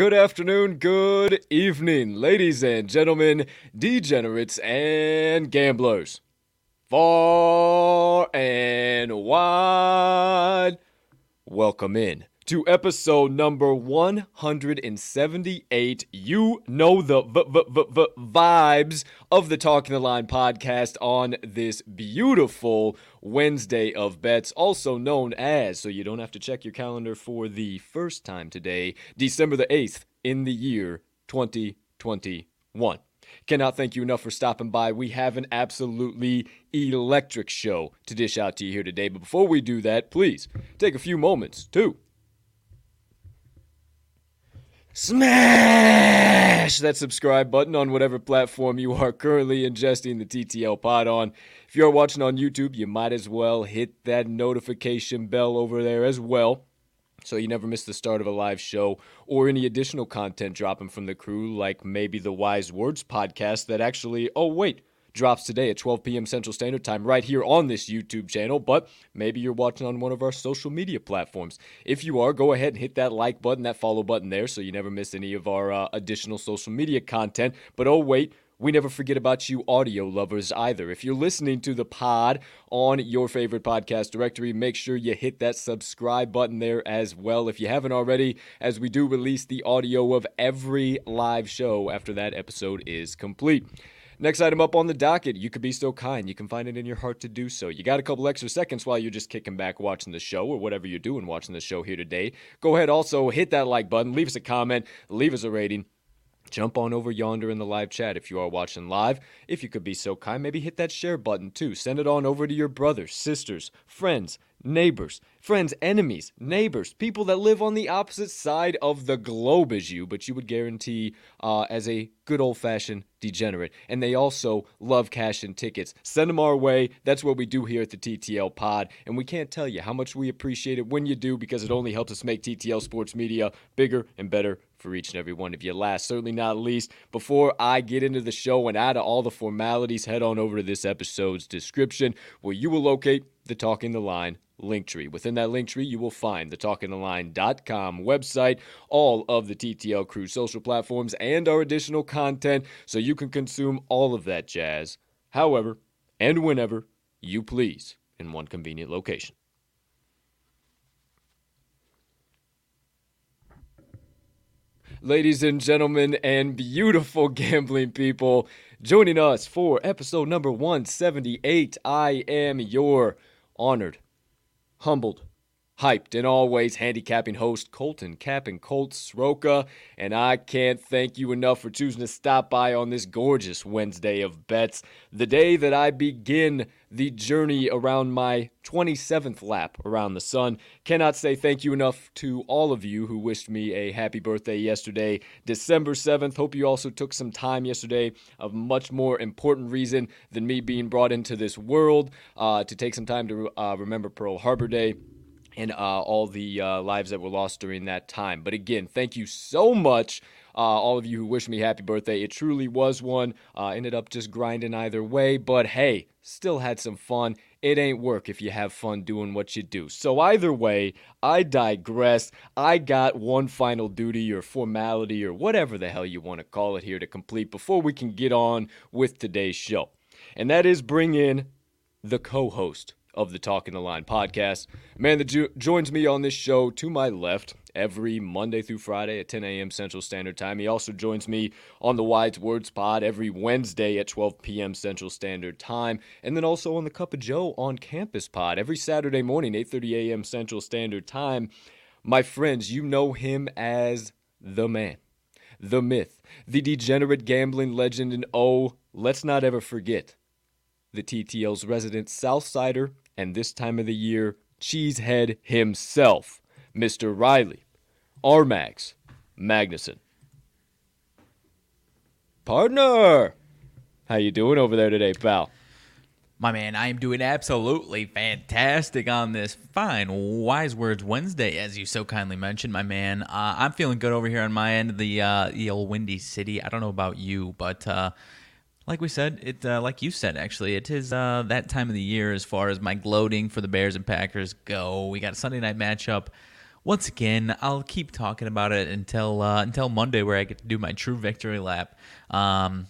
Good afternoon, good evening, ladies and gentlemen, degenerates and gamblers. Far and wide, welcome in to episode number 178. You know the v- v- v- vibes of the Talking the Line podcast on this beautiful Wednesday of bets, also known as, so you don't have to check your calendar for the first time today, December the 8th in the year 2021. Cannot thank you enough for stopping by. We have an absolutely electric show to dish out to you here today. But before we do that, please take a few moments to Smash that subscribe button on whatever platform you are currently ingesting the TTL pod on. If you're watching on YouTube, you might as well hit that notification bell over there as well so you never miss the start of a live show or any additional content dropping from the crew, like maybe the Wise Words podcast that actually, oh, wait, drops today at 12 p.m. Central Standard Time right here on this YouTube channel, but maybe you're watching on one of our social media platforms. If you are, go ahead and hit that like button, that follow button there so you never miss any of our uh, additional social media content. But oh, wait, we never forget about you audio lovers either. If you're listening to the pod on your favorite podcast directory, make sure you hit that subscribe button there as well if you haven't already, as we do release the audio of every live show after that episode is complete. Next item up on the docket, you could be so kind. You can find it in your heart to do so. You got a couple extra seconds while you're just kicking back watching the show or whatever you're doing watching the show here today. Go ahead also hit that like button, leave us a comment, leave us a rating. Jump on over yonder in the live chat if you are watching live. If you could be so kind, maybe hit that share button too. Send it on over to your brothers, sisters, friends, neighbors, friends, enemies, neighbors, people that live on the opposite side of the globe as you, but you would guarantee uh, as a good old fashioned degenerate. And they also love cash and tickets. Send them our way. That's what we do here at the TTL Pod. And we can't tell you how much we appreciate it when you do because it only helps us make TTL Sports Media bigger and better for each and every one of you. Last, certainly not least, before I get into the show and out of all the formalities, head on over to this episode's description where you will locate the Talking the Line link tree. Within that link tree, you will find the talkingtheline.com website, all of the TTL crew social platforms, and our additional content so you can consume all of that jazz, however and whenever you please, in one convenient location. Ladies and gentlemen, and beautiful gambling people, joining us for episode number 178, I am your honored humbled, hyped, and always handicapping host Colton Cap and Colt Sroka. And I can't thank you enough for choosing to stop by on this gorgeous Wednesday of bets, the day that I begin the journey around my 27th lap around the sun. Cannot say thank you enough to all of you who wished me a happy birthday yesterday, December 7th. Hope you also took some time yesterday, of much more important reason than me being brought into this world, uh, to take some time to uh, remember Pearl Harbor Day and uh, all the uh, lives that were lost during that time. But again, thank you so much. Uh, all of you who wished me happy birthday. It truly was one. Uh, ended up just grinding either way, but hey, still had some fun. It ain't work if you have fun doing what you do. So, either way, I digress. I got one final duty or formality or whatever the hell you want to call it here to complete before we can get on with today's show. And that is bring in the co host of the Talking the Line podcast. Man that jo- joins me on this show to my left every Monday through Friday at 10 a.m. Central Standard Time. He also joins me on the Wise Words Pod every Wednesday at 12 p.m. Central Standard Time, and then also on the Cup of Joe on Campus Pod every Saturday morning, 8:30 a.m. Central Standard Time. My friends, you know him as the man, the myth, the degenerate gambling legend, and oh, let's not ever forget the TTL's resident Southsider and this time of the year cheesehead himself, Mr. Riley, RMags, Magnuson. Partner, how you doing over there today, pal? My man, I am doing absolutely fantastic on this fine Wise Words Wednesday, as you so kindly mentioned, my man. Uh, I'm feeling good over here on my end of the uh, the old Windy City. I don't know about you, but uh, like we said, it uh, like you said actually, it is uh, that time of the year as far as my gloating for the Bears and Packers go. We got a Sunday night matchup. Once again, I'll keep talking about it until uh, until Monday, where I get to do my true victory lap. Um,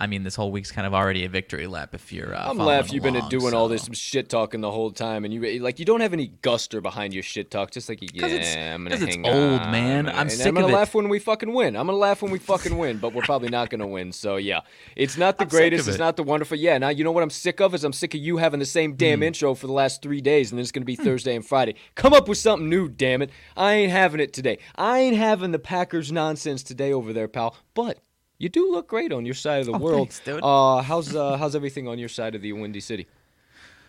I mean, this whole week's kind of already a victory lap if you're. Uh, I'm laughing. You've been doing so. all this shit talking the whole time, and you eh, like you don't have any guster behind your shit talk. Just like yeah, it's, I'm gonna hang it's old, on. man. I'm, I'm sick I'm gonna of laugh it. when we fucking win. I'm gonna laugh when we fucking win, but we're probably not gonna win. So yeah, it's not the I'm greatest. of It's not the wonderful. Yeah. Now you know what I'm sick of is I'm sick of you having the same damn hmm. intro for the last three days, and then it's gonna be hmm. Thursday and Friday. Come up with something new, damn it. I ain't having it today. I ain't having the Packers nonsense today over there, pal. But. You do look great on your side of the Oh, world. thanks, dude. Uh, how's uh, how's everything on your side of the Windy City?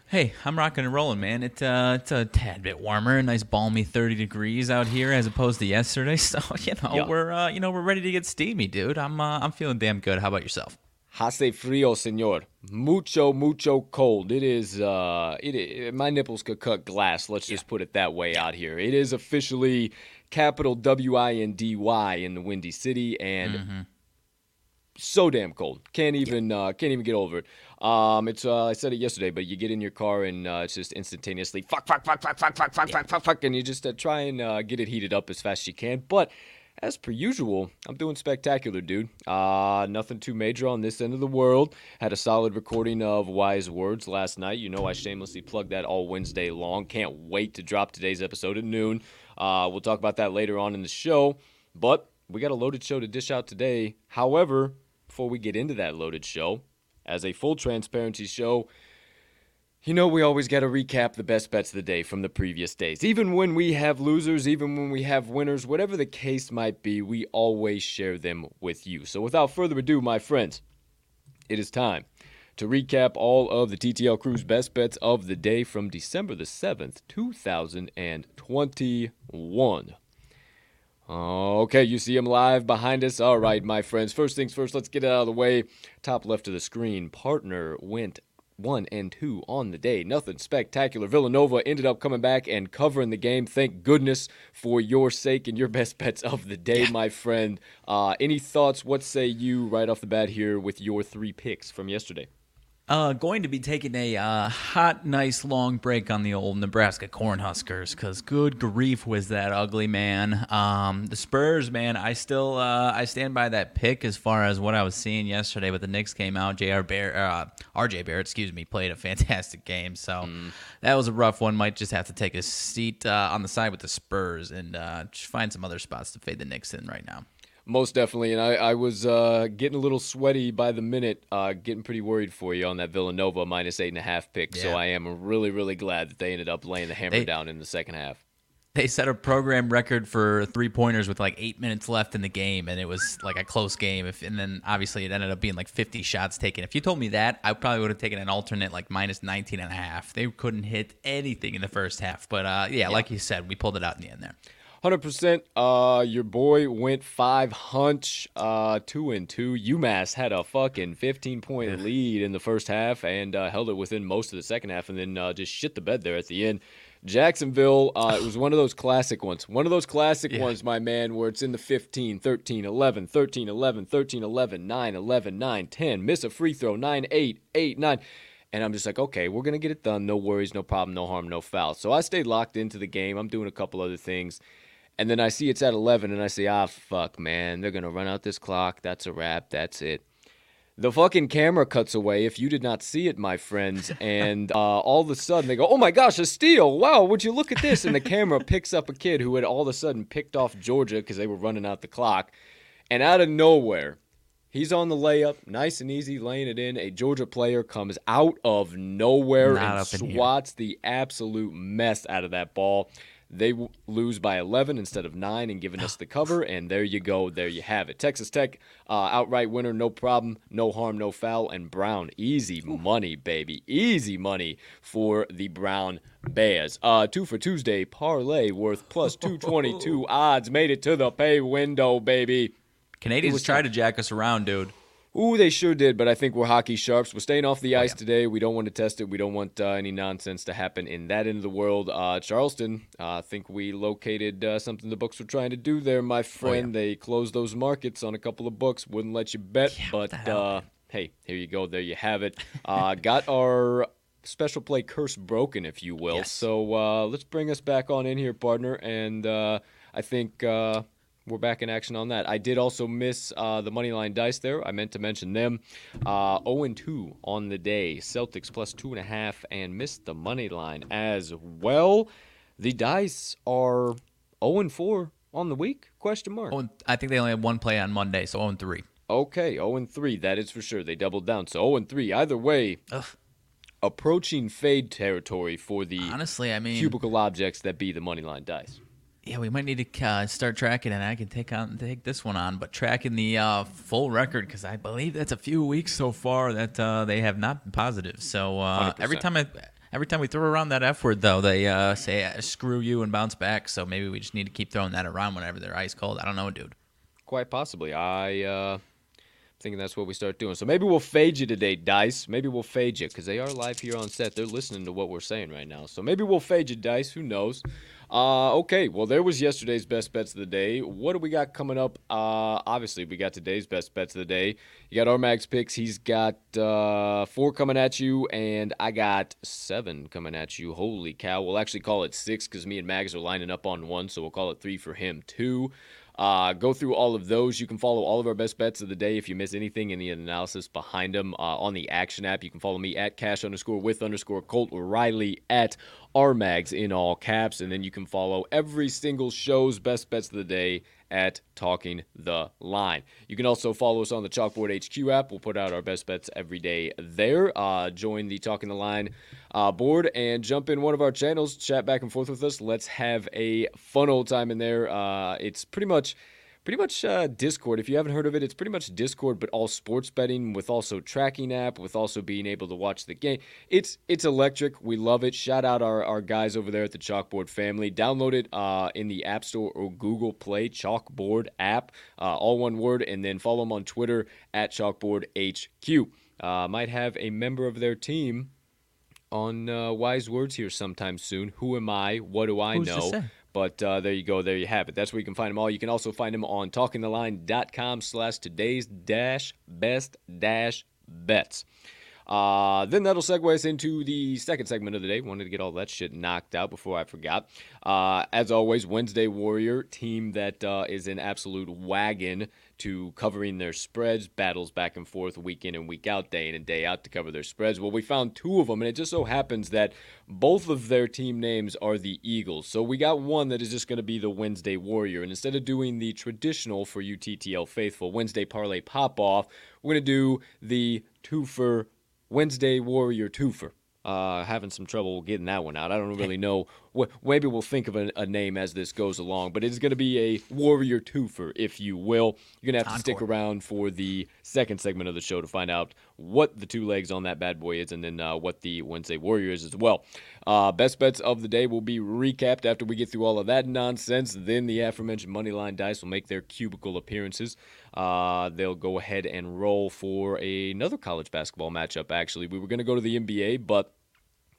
Hey, I'm rocking and rolling, man. It, uh, it's a tad bit warmer, a nice balmy 30 degrees out here as opposed to yesterday. So you know Yeah. we're uh, you know we're ready to get steamy, dude. I'm uh, I'm feeling damn good. How about yourself? Hace frío, señor. Mucho, mucho cold. It is, uh, it, my nipples could cut glass. Let's just put it that way out here. It is officially capital W I N D Y in the Windy City, and so damn cold. Can't even yeah. uh, can't even get over it. Um, it's uh, I said it yesterday, but you get in your car and uh, it's just instantaneously fuck fuck fuck fuck fuck fuck fuck yeah. fuck fuck fuck, and you just uh, try and uh, get it heated up as fast as you can. But as per usual, I'm doing spectacular, dude. Uh, nothing too major on this end of the world. Had a solid recording of Wise Words last night. You know, I shamelessly plugged that all Wednesday long. Can't wait to drop today's episode at noon. Uh, we'll talk about that later on in the show. But we got a loaded show to dish out today. However, before we get into that loaded show, as a full transparency show, you know, we always got to recap the best bets of the day from the previous days. Even when we have losers, even when we have winners, whatever the case might be, we always share them with you. So without further ado, my friends, it is time to recap all of the TTL Crew's best bets of the day from December the 7th, 2021. Okay, you see him live behind us. All right, my friends. First things first, let's get it out of the way. Top left of the screen, partner went one and two on the day. Nothing spectacular. Villanova ended up coming back and covering the game. Thank goodness for your sake and your best bets of the day, my friend. Uh, any thoughts? What say you right off the bat here with your three picks from yesterday? Uh, going to be taking a uh, hot, nice long break on the old Nebraska Cornhuskers because good grief was that ugly man. Um, the Spurs, man, I still uh, I stand by that pick as far as what I was seeing yesterday. But the Knicks came out, Jr. Bear, uh, RJ Barrett, excuse me, played a fantastic game. So that was a rough one. Might just have to take a seat uh, on the side with the Spurs and uh, just find some other spots to fade the Knicks in right now. Most definitely, and I, I was uh, getting a little sweaty by the minute, uh, getting pretty worried for you on that Villanova minus eight and a half pick. So I am really, really glad that they ended up laying the hammer They- down in the second half. They set a program record for three pointers with like eight minutes left in the game, and it was like a close game. If and then obviously it ended up being like 50 shots taken. If you told me that, I probably would have taken an alternate like minus 19 and a half. They couldn't hit anything in the first half, but uh, yeah, like you said, we pulled it out in the end there. Hundred percent. Uh, your boy went five hunch, uh, two and two. UMass had a fucking fifteen point lead in the first half and uh, held it within most of the second half, and then uh, just shit the bed there at the end. Jacksonville, uh, it was one of those classic ones. One of those classic ones, my man, where it's in the 15, 13, 11, 13, 11, 13, 11, 9, 11, 9, 10. Miss a free throw, 9, 8, 8, 9. And I'm just like, okay, we're going to get it done. No worries, no problem, no harm, no foul. So I stayed locked into the game. I'm doing a couple other things. And then I see it's at 11, and I say, ah, fuck, man. They're going to run out this clock. That's a wrap. That's it. the fucking camera cuts away if you did not see it, my friends. And uh, all of a sudden they go, oh my gosh, a steal. Wow, would you look at this? And the camera picks up a kid who had all of a sudden picked off Georgia because they were running out the clock. And out of nowhere, he's on the layup, nice and easy, laying it in. A Georgia player comes out of nowhere Not and up in here. swats the absolute mess out of that ball. They w- lose by 11 instead of 9 and giving us the cover. And there you go. There you have it. Texas Tech, uh, outright winner, no problem, no harm, no foul. And Brown, easy money, baby. Easy money for the Brown Bears. Uh, two for Tuesday, parlay worth plus 222 odds. Made it to the pay window, baby. Canadians tried to jack us around, dude. Ooh, they sure did, but I think we're hockey sharps. We're staying off the ice today. We don't want to test it. We don't want uh, any nonsense to happen in that end of the world. Uh, Charleston, uh, I think we located uh, something the books were trying to do there, my friend. They closed those markets on a couple of books, wouldn't let you bet. but uh, hey, here you go. There you have it. Uh, got our special play curse broken, if you will. Yes. So uh, let's bring us back on in here, partner. And uh, I think uh, we're back in action on that. I did also miss uh, the money line dice there. I meant to mention them. Uh, 0 and 2 on the day. Celtics plus two and a half, and missed the money line as well. The dice are 0 and 4 on the week? Question mark. Oh, I think they only had one play on Monday, so 0 and 3. Okay, 0 and 3. That is for sure. They doubled down. So 0 and 3. Either way, Ugh. approaching fade territory for the Honestly, I mean, cubicle objects that be the money line dice. Yeah, we might need to uh, start tracking, and I can take on take this one on, but tracking the uh, full record because I believe that's a few weeks so far that uh, they have not been positive. So uh, every time I. Every time we throw around that F word, though, they uh, say "screw you" and bounce back. So maybe we just need to keep throwing that around whenever they're ice cold. I don't know, dude. Quite possibly. I uh thinking that's what we start doing. So maybe we'll fade you today, Dice. Maybe we'll fade you because they are live here on set. They're listening to what we're saying right now. So maybe we'll fade you, Dice. Who knows? Uh, okay. Well, there was yesterday's best bets of the day. What do we got coming up? Uh, obviously, we got today's best bets of the day. You got RMags picks. He's got uh, four coming at you, and I got seven coming at you. Holy cow! We'll actually call it six because me and Mags are lining up on one, so we'll call it three for him too. Uh, go through all of those. You can follow all of our best bets of the day. If you miss anything, any analysis behind them uh, on the Action app, you can follow me at cash underscore with underscore Colt Riley at RMags in all caps. And then you can follow every single show's best bets of the day at Talking the Line. You can also follow us on the Chalkboard HQ app. We'll put out our best bets every day there. Uh, join the Talking the Line uh, board and jump in one of our channels. Chat back and forth with us. Let's have a fun old time in there. Uh, it's pretty much pretty much uh, Discord. If you haven't heard of it, it's pretty much Discord, but all sports betting with also tracking app, with also being able to watch the game. It's it's electric. We love it. Shout out our, our guys over there at the Chalkboard family. Download it uh, in the App Store or Google Play Chalkboard app, uh, all one word, and then follow them on Twitter at Chalkboard HQ. Uh, might have a member of their team on uh, Wise Words here sometime soon. Who am I? What do I Who's know? But uh, there you go. There you have it. That's where you can find them all. You can also find them on talkingtheline.com slash today's dash best dash bets. Uh, then that'll segue us into the second segment of the day. Wanted to get all that shit knocked out before I forgot. Uh, as always, Wednesday Warrior team that uh, is an absolute wagon to covering their spreads, battles back and forth week in and week out, day in and day out to cover their spreads. Well, we found two of them, and it just so happens that both of their team names are the Eagles. So we got one that is just going to be the Wednesday Warrior. And instead of doing the traditional for you TTL faithful Wednesday parlay pop off, we're going to do the two for Wednesday Warrior twofer. Uh, having some trouble getting that one out. I don't really know. Maybe we'll think of a, a name as this goes along, but it's going to be a Warrior twofer, if you will. You're going to have to stick around for the second segment of the show to find out what the two legs on that bad boy is and then uh, what the Wednesday Warrior is as well. Uh, best bets of the day will be recapped after we get through all of that nonsense. Then the aforementioned Moneyline Dice will make their cubicle appearances. Uh, they'll go ahead and roll for another college basketball matchup, actually. We were going to go to the NBA, but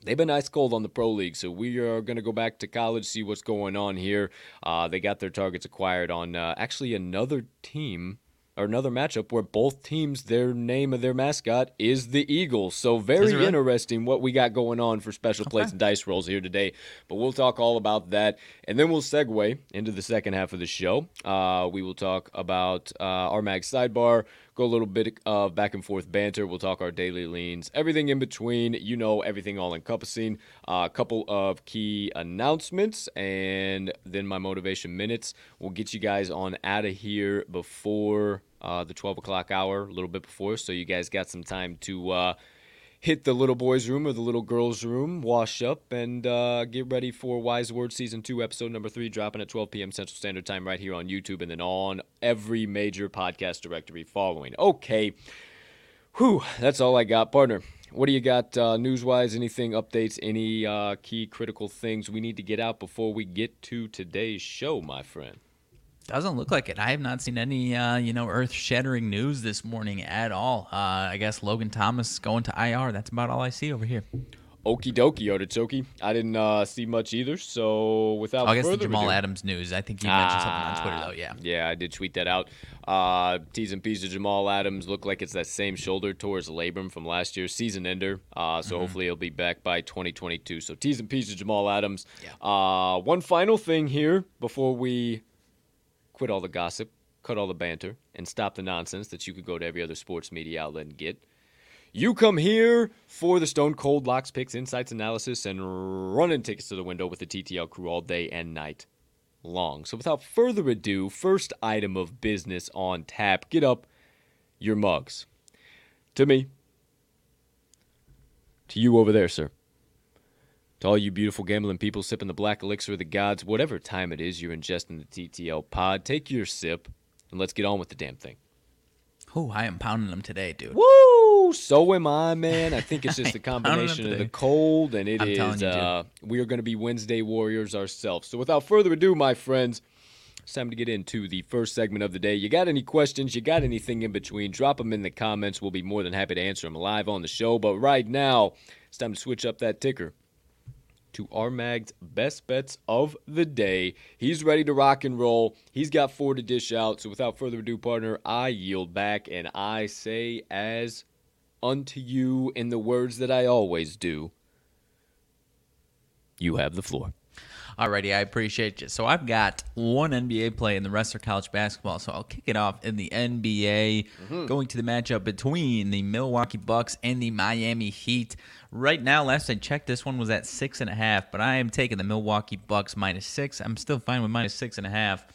They've been ice cold on the pro league, so we are going to go back to college, see what's going on here. Uh, they got their targets acquired on uh, actually another team or another matchup where both teams, their name of their mascot is the Eagles. So very really? interesting what we got going on for special plates and dice rolls here today. But we'll talk all about that, and then we'll segue into the second half of the show. Uh, we will talk about uh, our mag sidebar, go a little bit of back and forth banter. We'll talk our daily leans, everything in between. You know, everything all encompassing. A uh, couple of key announcements, and then my motivation minutes. We'll get you guys on out of here before uh, the 12 o'clock hour, a little bit before, so you guys got some time to uh, hit the little boys' room or the little girls' room, wash up, and uh, get ready for Wise Words Season 2, Episode number 3, dropping at 12 p.m. Central Standard Time right here on YouTube and then on every major podcast directory following. Okay. Whew, that's all I got, partner. What do you got uh, news wise? Anything, updates, any uh, key critical things we need to get out before we get to today's show, my friend? Doesn't look like it. I have not seen any, uh, you know, earth-shattering news this morning at all. Uh, I guess Logan Thomas going to IR. That's about all I see over here. Okie dokie, Otichoki. I didn't uh, see much either. So without, oh, I guess the Jamal ado, Adams news. I think you mentioned ah, something on Twitter though. Yeah. Yeah, I did tweet that out. Uh, T's and P's to Jamal Adams look like it's that same shoulder towards labrum from last year's season ender. Uh, so mm-hmm. hopefully he'll be back by 2022. So T's and P's to Jamal Adams. Yeah. Uh, one final thing here before we quit all the gossip, cut all the banter, and stop the nonsense that you could go to every other sports media outlet and get. You come here for the Stone Cold Locks, Picks, Insights, Analysis, and running tickets to the window with the TTL crew all day and night long. So without further ado, first item of business on tap. Get up your mugs. To me. To you over there, sir. To all you beautiful gambling people sipping the black elixir of the gods, whatever time it is you're ingesting the TTL pod, take your sip and let's get on with the damn thing. Oh, I am pounding them today, dude. Woo! So am I, man. I think it's just a combination of the cold and it I'm is. You, uh, we are going to be Wednesday warriors ourselves. So without further ado, my friends, it's time to get into the first segment of the day. You got any questions? You got anything in between? Drop them in the comments. We'll be more than happy to answer them live on the show. But right now, it's time to switch up that ticker to RMag's best bets of the day. He's ready to rock and roll. He's got four to dish out. So without further ado, partner, I yield back and I say as unto you in the words that I always do. You have the floor. Alrighty, I appreciate you. So I've got one NBA play and the rest are college basketball. So I'll kick it off in the NBA, mm-hmm. going to the matchup between the Milwaukee Bucks and the Miami Heat. Right now, last I checked, this one was at six and a half, but I am taking the Milwaukee Bucks minus six. I'm still fine with minus six and a half.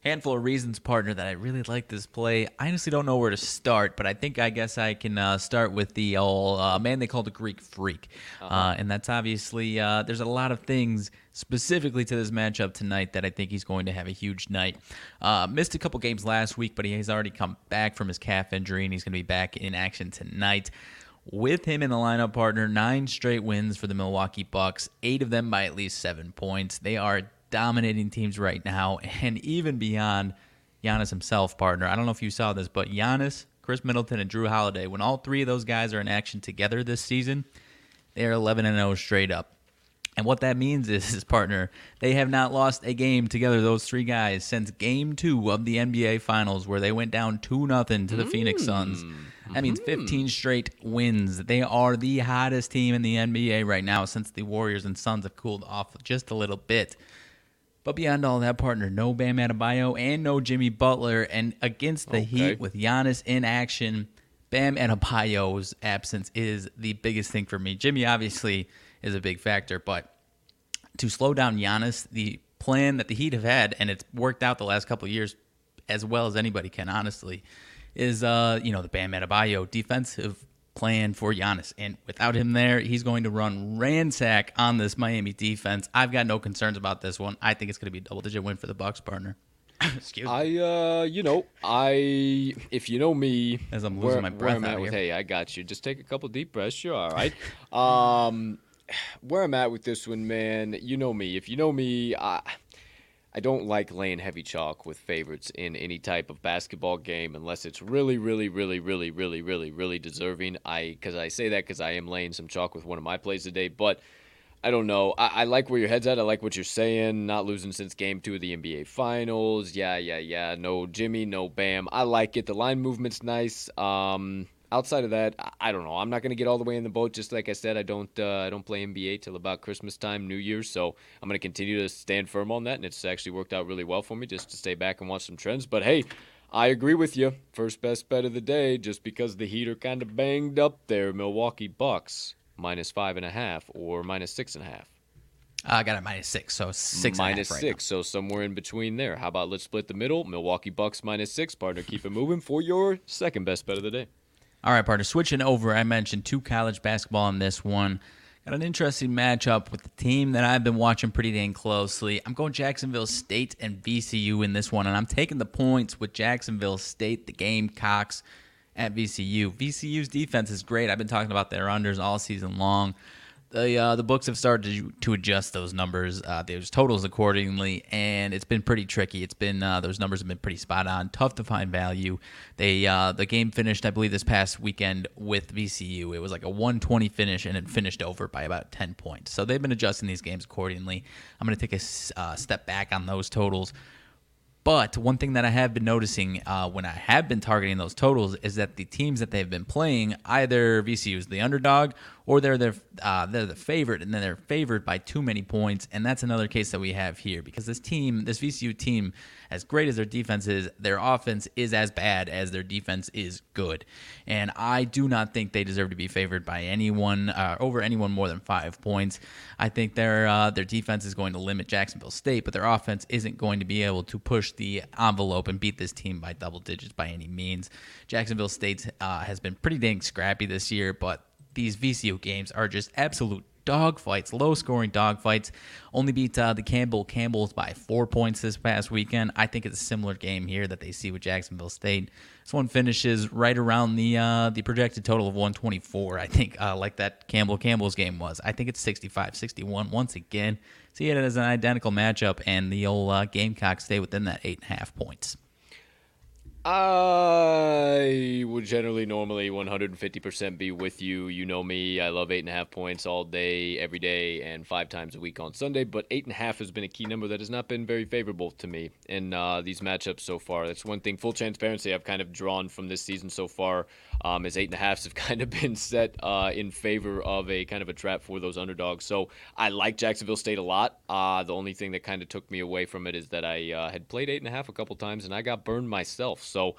Handful of reasons, partner, that I really like this play. I honestly don't know where to start, but I think I guess I can uh, start with the old uh, man they call the Greek Freak, uh-huh. uh, and that's obviously uh, there's a lot of things specifically to this matchup tonight that I think he's going to have a huge night. Uh, missed a couple games last week, but he has already come back from his calf injury, and he's going to be back in action tonight with him in the lineup partner nine straight wins for the milwaukee bucks eight of them by at least seven points they are dominating teams right now, and even beyond Giannis himself, partner. I don't know if you saw this, but Giannis, Khris Middleton, and Jrue Holiday, when all three of those guys are in action together this season, they are 11 and 0 straight up. And what that means is, his partner, they have not lost a game together, those three guys, since game two of the NBA Finals, where they went down 2 nothing to the mm. Phoenix Suns. That means mm-hmm. 15 straight wins. They are the hottest team in the NBA right now since the Warriors and Suns have cooled off just a little bit. But beyond all that, partner, no Bam Adebayo and no Jimmy Butler. And against the okay. Heat with Giannis in action, Bam Adebayo's absence is the biggest thing for me. Jimmy obviously is a big factor, but to slow down Giannis, the plan that the Heat have had, and it's worked out the last couple years as well as anybody can, honestly, is uh, you know the Bam Adebayo defensive plan for Giannis. And without him there, he's going to run ransack on this Miami defense. I've got no concerns about this one. I think it's going to be a double digit win for the Bucks partner. Excuse me. I uh you know, I if you know me as I'm losing where, my breath where I'm at with hey, I got you. Just take a couple deep breaths, you're all right. um where I'm at with this one, man, you know me. If you know me, I I don't like laying heavy chalk with favorites in any type of basketball game unless it's really, really, really, really, really, really, really deserving. I because I say that because I am laying some chalk with one of my plays today, but I don't know. I, I, like where your head's at. I like what you're saying. Not losing since game two of the NBA Finals. Yeah, yeah, yeah. No Jimmy, no Bam. I like it. The line movement's nice. Um, outside of that, I don't know. I'm not going to get all the way in the boat. Just like I said, I don't uh, I don't play NBA till about Christmas time, New Year's. So I'm going to continue to stand firm on that, and it's actually worked out really well for me just to stay back and watch some trends. But hey, I agree with you. First best bet of the day, just because the Heat are kind of banged up there. Milwaukee Bucks minus five and a half or minus six and a half. I got it minus six, so six minus right six, now. so somewhere in between there. How about let's split the middle? Milwaukee Bucks minus six, partner. Keep it moving for your second best bet of the day. All right, partner. Switching over, I mentioned two college basketball in this one. Got an interesting matchup with the team that I've been watching pretty dang closely. I'm going Jacksonville State and VCU in this one, and I'm taking the points with Jacksonville State, the Gamecocks at VCU. VCU's defense is great. I've been talking about their unders all season long the uh, the books have started to, to adjust those numbers, uh, those totals accordingly, and it's been pretty tricky. It's been uh, those numbers have been pretty spot on, tough to find value. They uh, the game finished, I believe, this past weekend with VCU. It was like a 120 finish, and it finished over by about 10 points. So they've been adjusting these games accordingly. I'm going to take a uh, step back on those totals. But one thing that I have been noticing uh, when I have been targeting those totals is that the teams that they've been playing, either VCU is the underdog or they're the, uh, they're the favorite, and then they're favored by too many points. And that's another case that we have here because this team, this VCU team, as great as their defense is, their offense is as bad as their defense is good. And I do not think they deserve to be favored by anyone uh, over anyone more than five points. I think their uh, their defense is going to limit Jacksonville State, but their offense isn't going to be able to push the envelope and beat this team by double digits by any means. Jacksonville State uh, has been pretty dang scrappy this year, but these VCU games are just absolute dogfights, low scoring dogfights. Only beat uh, the Campbell Camels by four points this past weekend. I think it's a similar game here that they see with Jacksonville State. This one finishes right around the uh, the projected total of 124. I think, uh, like that Campbell Camels' game was. I think it's 65 61 once again. See it as an identical matchup, and the old uh, Gamecocks stay within that eight and a half points. I would generally normally 150% be with you. You know me. I love eight and a half points all day, every day, and five times a week on Sunday. But eight and a half has been a key number that has not been very favorable to me in uh, these matchups so far. That's one thing. Full transparency, I've kind of drawn from this season so far. Um, as eight and a halfs have kind of been set uh, in favor of a kind of a trap for those underdogs. So I like Jacksonville State a lot. Uh, the only thing that kind of took me away from it is that I uh, had played eight and a half a couple times and I got burned myself. So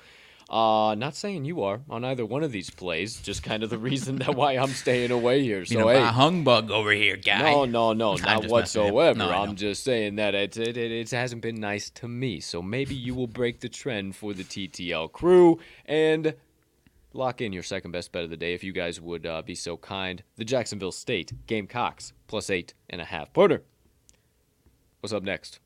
uh, not saying you are on either one of these plays. Just kind of the reason that why I'm staying away here. So you know, hey, humbug over here, guy. No, no, no, not whatsoever. No, I'm just saying that it it it hasn't been nice to me. So maybe you will break the trend for the TTL crew and lock in your second best bet of the day if you guys would uh, be so kind. The Jacksonville State Gamecocks plus eight and a half. Porter, what's up next?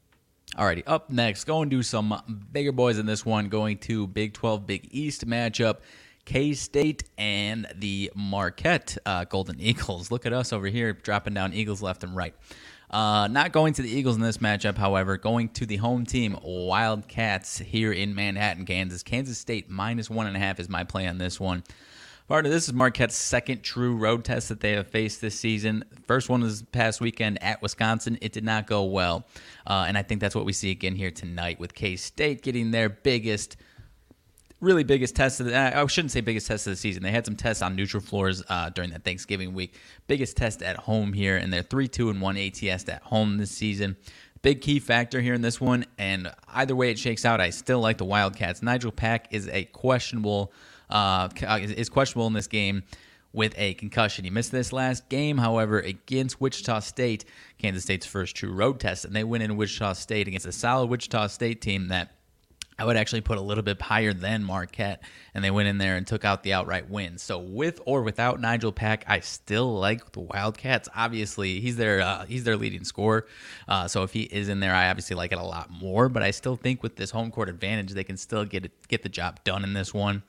Alrighty, up next, go and do some bigger boys in this one. Going to Big 12 Big East matchup. K State and the Marquette uh, Golden Eagles. Look at us over here dropping down Eagles left and right. Uh, not going to the Eagles in this matchup, however, going to the home team Wildcats here in Manhattan, Kansas. Kansas State minus one and a half is my play on this one. Part of this is Marquette's second true road test that they have faced this season. First one was past weekend at Wisconsin. It did not go well, uh, and I think that's what we see again here tonight with K State getting their biggest really biggest test of the I shouldn't say biggest test of the season. They had some tests on neutral floors uh, during that Thanksgiving week. Biggest test at home here, and they're three two and one ATS at home this season. Big key factor here in this one, and either way it shakes out, I still like the Wildcats. Nigel Pack is a questionable uh, is questionable in this game with a concussion. He missed this last game, however, against Wichita State, Kansas State's first true road test, and they went in Wichita State against a solid Wichita State team that I would actually put a little bit higher than Marquette, and they went in there and took out the outright win. So with or without Nigel Pack, I still like the Wildcats. Obviously, he's their uh, he's their leading scorer. Uh, so if he is in there, I obviously like it a lot more. But I still think with this home court advantage, they can still get it, get the job done in this one.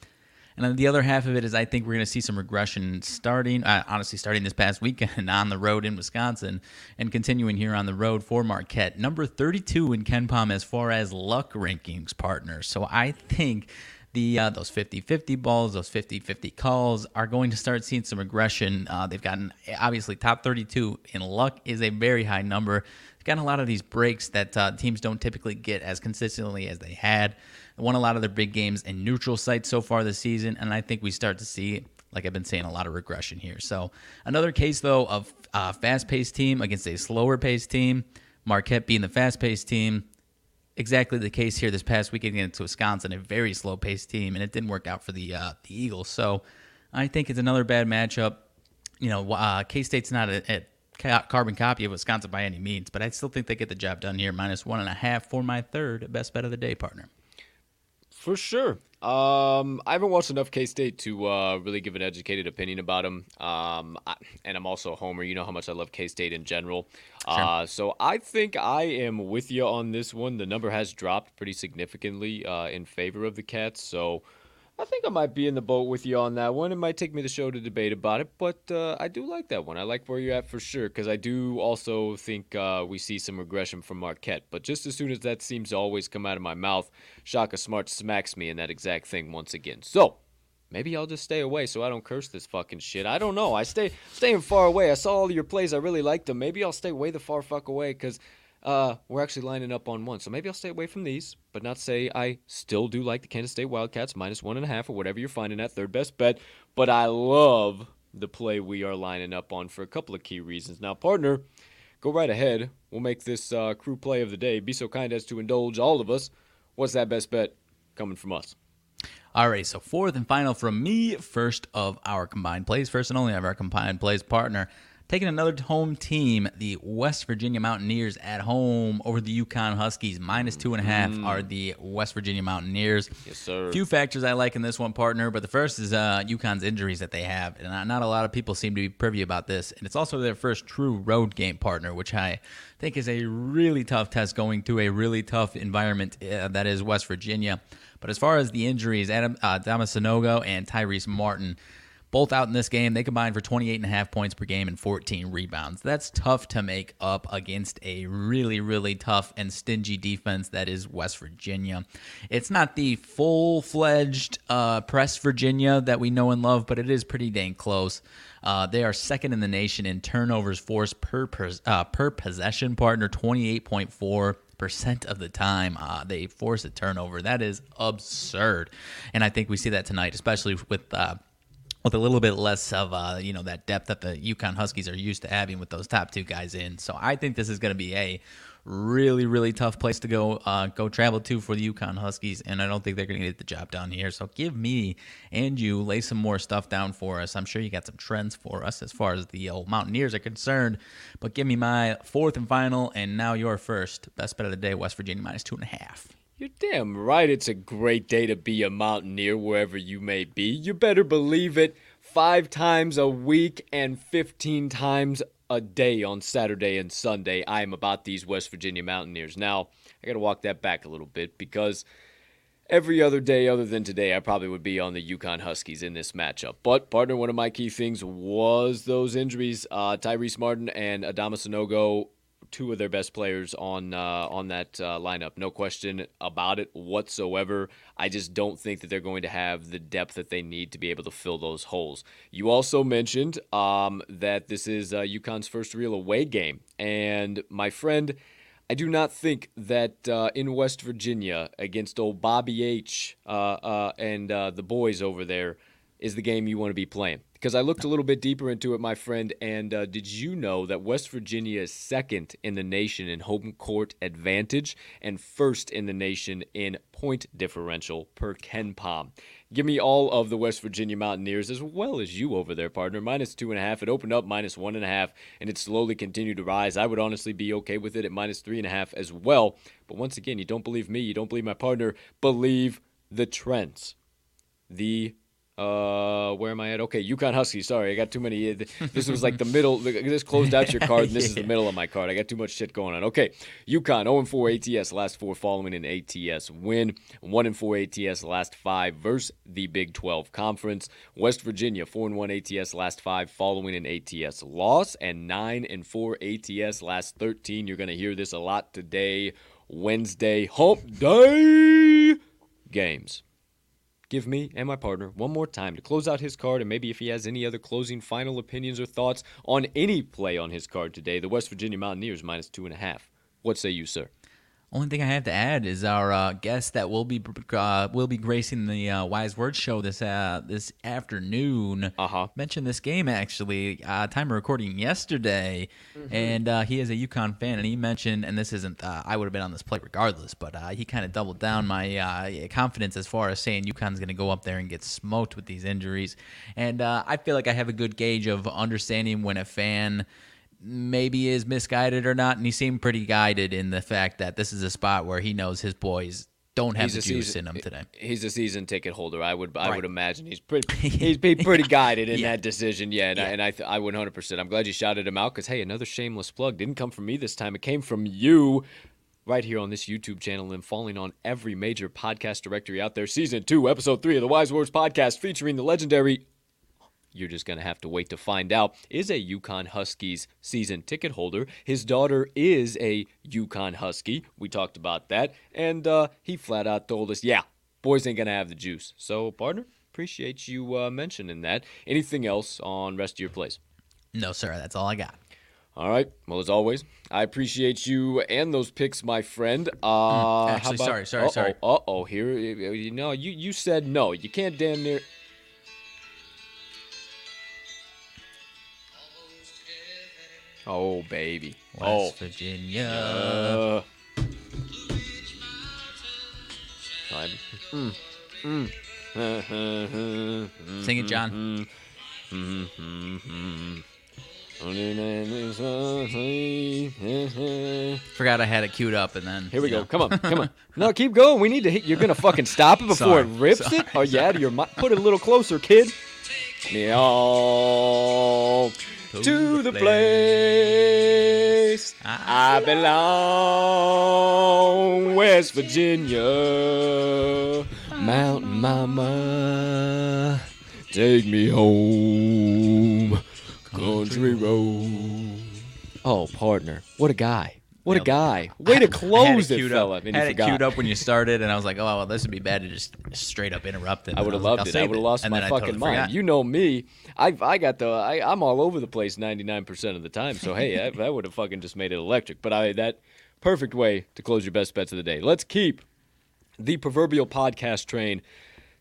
And then the other half of it is I think we're going to see some regression starting, uh, honestly, starting this past weekend on the road in Wisconsin and continuing here on the road for Marquette. Number 32 in KenPom as far as luck rankings partners. So I think the uh, those 50-50 balls, those 50-50 calls are going to start seeing some regression. Uh, they've gotten obviously top 32 in luck is a very high number. They've gotten a lot of these breaks that uh, teams don't typically get as consistently as they had. Won a lot of their big games in neutral sites so far this season, and I think we start to see, like I've been saying, a lot of regression here. So another case though of a fast-paced team against a slower-paced team. Marquette being the fast-paced team, exactly the case here this past weekend against Wisconsin, a very slow paced team, and it didn't work out for the uh, the Eagles. So I think it's another bad matchup. You know, uh, K State's not a, a, carbon copy of Wisconsin by any means, but I still think they get the job done here. Minus one and a half for my third best bet of the day partner. For sure. Um, I haven't watched enough K State to uh, really give an educated opinion about them. Um, I, and I'm also a homer. You know how much I love K State in general. Sure. Uh, so I think I am with you on this one. The number has dropped pretty significantly uh, in favor of the Cats. So I think I might be in the boat with you on that one. It might take me the show to debate about it, but uh, I do like that one. I like where you're at for sure because I do also think uh, we see some regression from Marquette. But just as soon as that seems to always come out of my mouth, Shaka Smart smacks me in that exact thing once again. So maybe I'll just stay away so I don't curse this fucking shit. I don't know. I stay staying far away. I saw all your plays. I really liked them. Maybe I'll stay way the far fuck away because uh, we're actually lining up on one. So maybe I'll stay away from these, but not say I still do like the Kansas State Wildcats minus one and a half or whatever you're finding at third best bet. But I love the play we are lining up on for a couple of key reasons. Now, partner, go right ahead. We'll make this uh, crew play of the day. Be so kind as to indulge all of us. What's that best bet coming from us? All right, so fourth and final from me, first of our combined plays, first and only of our combined plays partner. Taking another home team, the West Virginia Mountaineers at home over the UConn Huskies. Minus two and a half mm. are the West Virginia Mountaineers. Yes, sir. Few factors I like in this one, partner, but the first is uh, UConn's injuries that they have. And not a lot of people seem to be privy about this. And it's also their first true road game partner, which I think is a really tough test going to a really tough environment uh, that is West Virginia. But as far as the injuries, Adam uh, and Tyrese Martin – both out in this game. They combined for 28 and a half points per game and 14 rebounds. That's tough to make up against a really, really tough and stingy defense that is West Virginia. It's not the full fledged uh, press Virginia that we know and love, but it is pretty dang close. Uh, they are second in the nation in turnovers forced per per, uh, per possession partner, 28.4 percent of the time uh, they force a turnover. That is absurd, and I think we see that tonight, especially with uh, with a little bit less of uh, you know that depth that the UConn Huskies are used to having with those top two guys in. So I think this is going to be a really really tough place to go uh, go travel to for the UConn Huskies, and I don't think they're going to get the job done here. So give me and you lay some more stuff down for us. I'm sure you got some trends for us as far as the old Mountaineers are concerned, but give me my fourth and final, and now your first best bet of the day: West Virginia minus two and a half. You're damn right it's a great day to be a mountaineer wherever you may be. You better believe it. Five times a week and 15 times a day on Saturday and Sunday, I am about these West Virginia Mountaineers. Now, I got to walk that back a little bit because every other day other than today, I probably would be on the UConn Huskies in this matchup. But, partner, one of my key things was those injuries. Uh, Tyrese Martin and Adama Sanogo two of their best players on uh, on that uh, lineup. No question about it whatsoever. I just don't think that they're going to have the depth that they need to be able to fill those holes. You also mentioned um, that this is uh, UConn's first real away game, and my friend. I do not think that uh, in West Virginia against old Bobby H uh, uh, and uh, the boys over there is the game you want to be playing because I looked a little bit deeper into it, my friend. And uh, did you know that West Virginia is second in the nation in home court advantage and first in the nation in point differential per KenPom? Give me all of the West Virginia Mountaineers as well as you over there, partner. Minus two and a half. It opened up minus one and a half, and it slowly continued to rise. I would honestly be okay with it at minus three and a half as well. But once again, you don't believe me, you don't believe my partner. Believe the trends. The uh, where am I at? Okay, UConn Huskies. Sorry, I got too many. This was like the middle. This closed out your card, and this yeah. is the middle of my card. I got too much shit going on. Okay, UConn 0 4 ATS, last four following an ATS win. 1 and 4 ATS, last five versus the Big 12 Conference. West Virginia 4 and 1 ATS, last five following an ATS loss, and 9 and 4 ATS, last 13. You're going to hear this a lot today, Wednesday, Hump Day games give me and my partner one more time to close out his card and maybe if he has any other closing final opinions or thoughts on any play on his card today. The West Virginia Mountaineers minus two and a half. What say you, sir? Only thing I have to add is our uh, guest that will be uh, will be gracing the uh, Wise Words show this uh, this afternoon. Uh-huh. Mentioned this game actually. Uh, time of recording yesterday, Mm-hmm. and uh, he is a UConn fan, and he mentioned, and this isn't. Uh, I would have been on this play regardless, but uh, he kind of doubled down my uh, confidence as far as saying UConn's going to go up there and get smoked with these injuries, and uh, I feel like I have a good gauge of understanding when a fan maybe is misguided or not, and he seemed pretty guided in the fact that this is a spot where he knows his boys don't have He's the juice season- in them today. He's a season ticket holder. I would I Right. would imagine he's pretty he's be pretty guided in Yeah. that decision. Yeah, and, I, Yeah. and I th- I 100%. I'm glad you shouted him out because hey, another shameless plug didn't come from me this time. It came from you. Right here on this YouTube channel and falling on every major podcast directory out there. Season 2, Episode 3 of the Wise Words Podcast featuring the legendary you're just going to have to wait to find out, is a UConn Huskies season ticket holder. His daughter is a UConn Husky. We talked about that. And uh, he flat out told us, yeah, boys ain't going to have the juice. So, partner, appreciate you uh, mentioning that. Anything else on rest of your plays? No, sir, that's all I got. All right. Well, as always, I appreciate you and those picks, my friend. Uh, Mm, actually, about- sorry, sorry, sorry. Uh oh. Here, you know, you you said no. You can't damn near. Oh baby. West Virginia. Oh. Uh. Mm, mm. Sing it, John. Forgot I had it queued up, and then Here we go. know. Come on, come on. No, keep going. We need to hit. You're gonna fucking stop it before Sorry, it rips sorry, it. Are you out of your mind? Put it a little closer, kid. Me to the place. I belong, West Virginia, Mountain Mama, take me home, country road. Oh, partner, what a guy! What a guy! Way to close it, fella. Up, and had it forgot. queued up when you started, and I was like, "Oh well, this would be bad to just straight up interrupt it." I would have loved it. I would have lost my fucking mind. You know me. I I got the I, I'm all over the place 99% of the time. So hey, I, I would have fucking just made it electric. But I that perfect way to close your best bets of the day. Let's keep the proverbial podcast train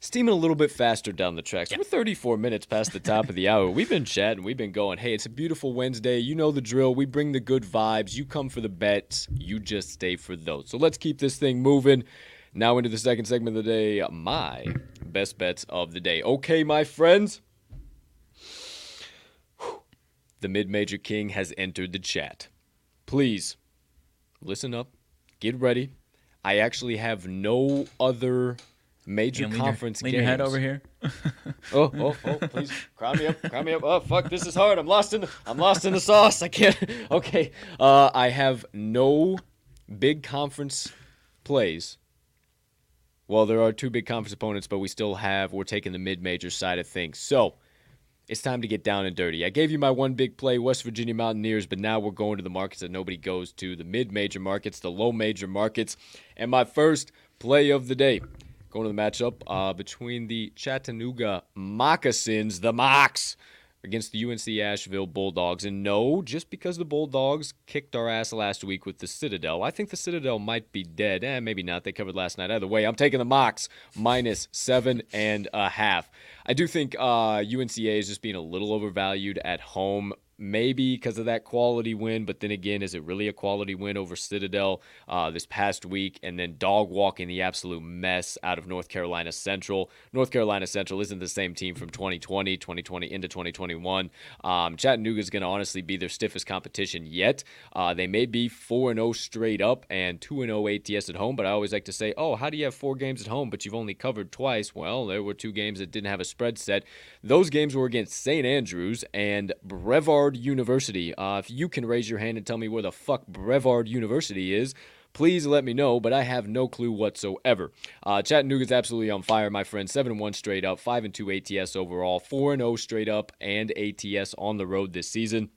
steaming a little bit faster down the tracks. We're 34 minutes past the top of the hour. We've been chatting. We've been going. Hey, it's a beautiful Wednesday. You know the drill. We bring the good vibes. You come for the bets. You just stay for those. So let's keep this thing moving. Now into the second segment of the day. My best bets of the day. Okay, my friends. The mid-major king has entered the chat. Please listen up. Get ready. I actually have no other major conference lean games. your head over here. Oh, oh, oh! Please, cry me up, cry me up. Oh, fuck! This is hard. I'm lost in, the, I'm lost in the sauce. I can't. Okay, uh, I have no big conference plays. Well, there are two big conference opponents, but we still have. We're taking the mid-major side of things. So it's time to get down and dirty. I gave you my one big play, West Virginia Mountaineers, but now we're going to the markets that nobody goes to the mid major markets, the low major markets. And my first play of the day going to the matchup uh, between the Chattanooga Moccasins, the Mocs, against the UNC Asheville Bulldogs. And no, just because the Bulldogs kicked our ass last week with the Citadel, I think the Citadel might be dead. Eh, maybe not. They covered last night. Either way, I'm taking the Mocs minus seven and a half. I do think uh, UNCA is just being a little overvalued at home. Maybe because of that quality win, but then again, is it really a quality win over Citadel uh, this past week? And then dog walking the absolute mess out of North Carolina Central. North Carolina Central isn't the same team from 2020, 2020 into 2021. Um, Chattanooga is going to honestly be their stiffest competition yet. Uh, they may be 4 0 straight up and 2 0 ATS at home, but I always like to say, oh, how do you have four games at home, but you've only covered twice? Well, there were two games that didn't have a spread set. Those games were against St. Andrews and Brevard University. Uh, if you can raise your hand and tell me where the fuck Brevard University is, please let me know, but I have no clue whatsoever. Uh, Chattanooga's absolutely on fire, my friend. 7 1 straight up, 5 2 ATS overall, 4 0 straight up, and ATS on the road this season.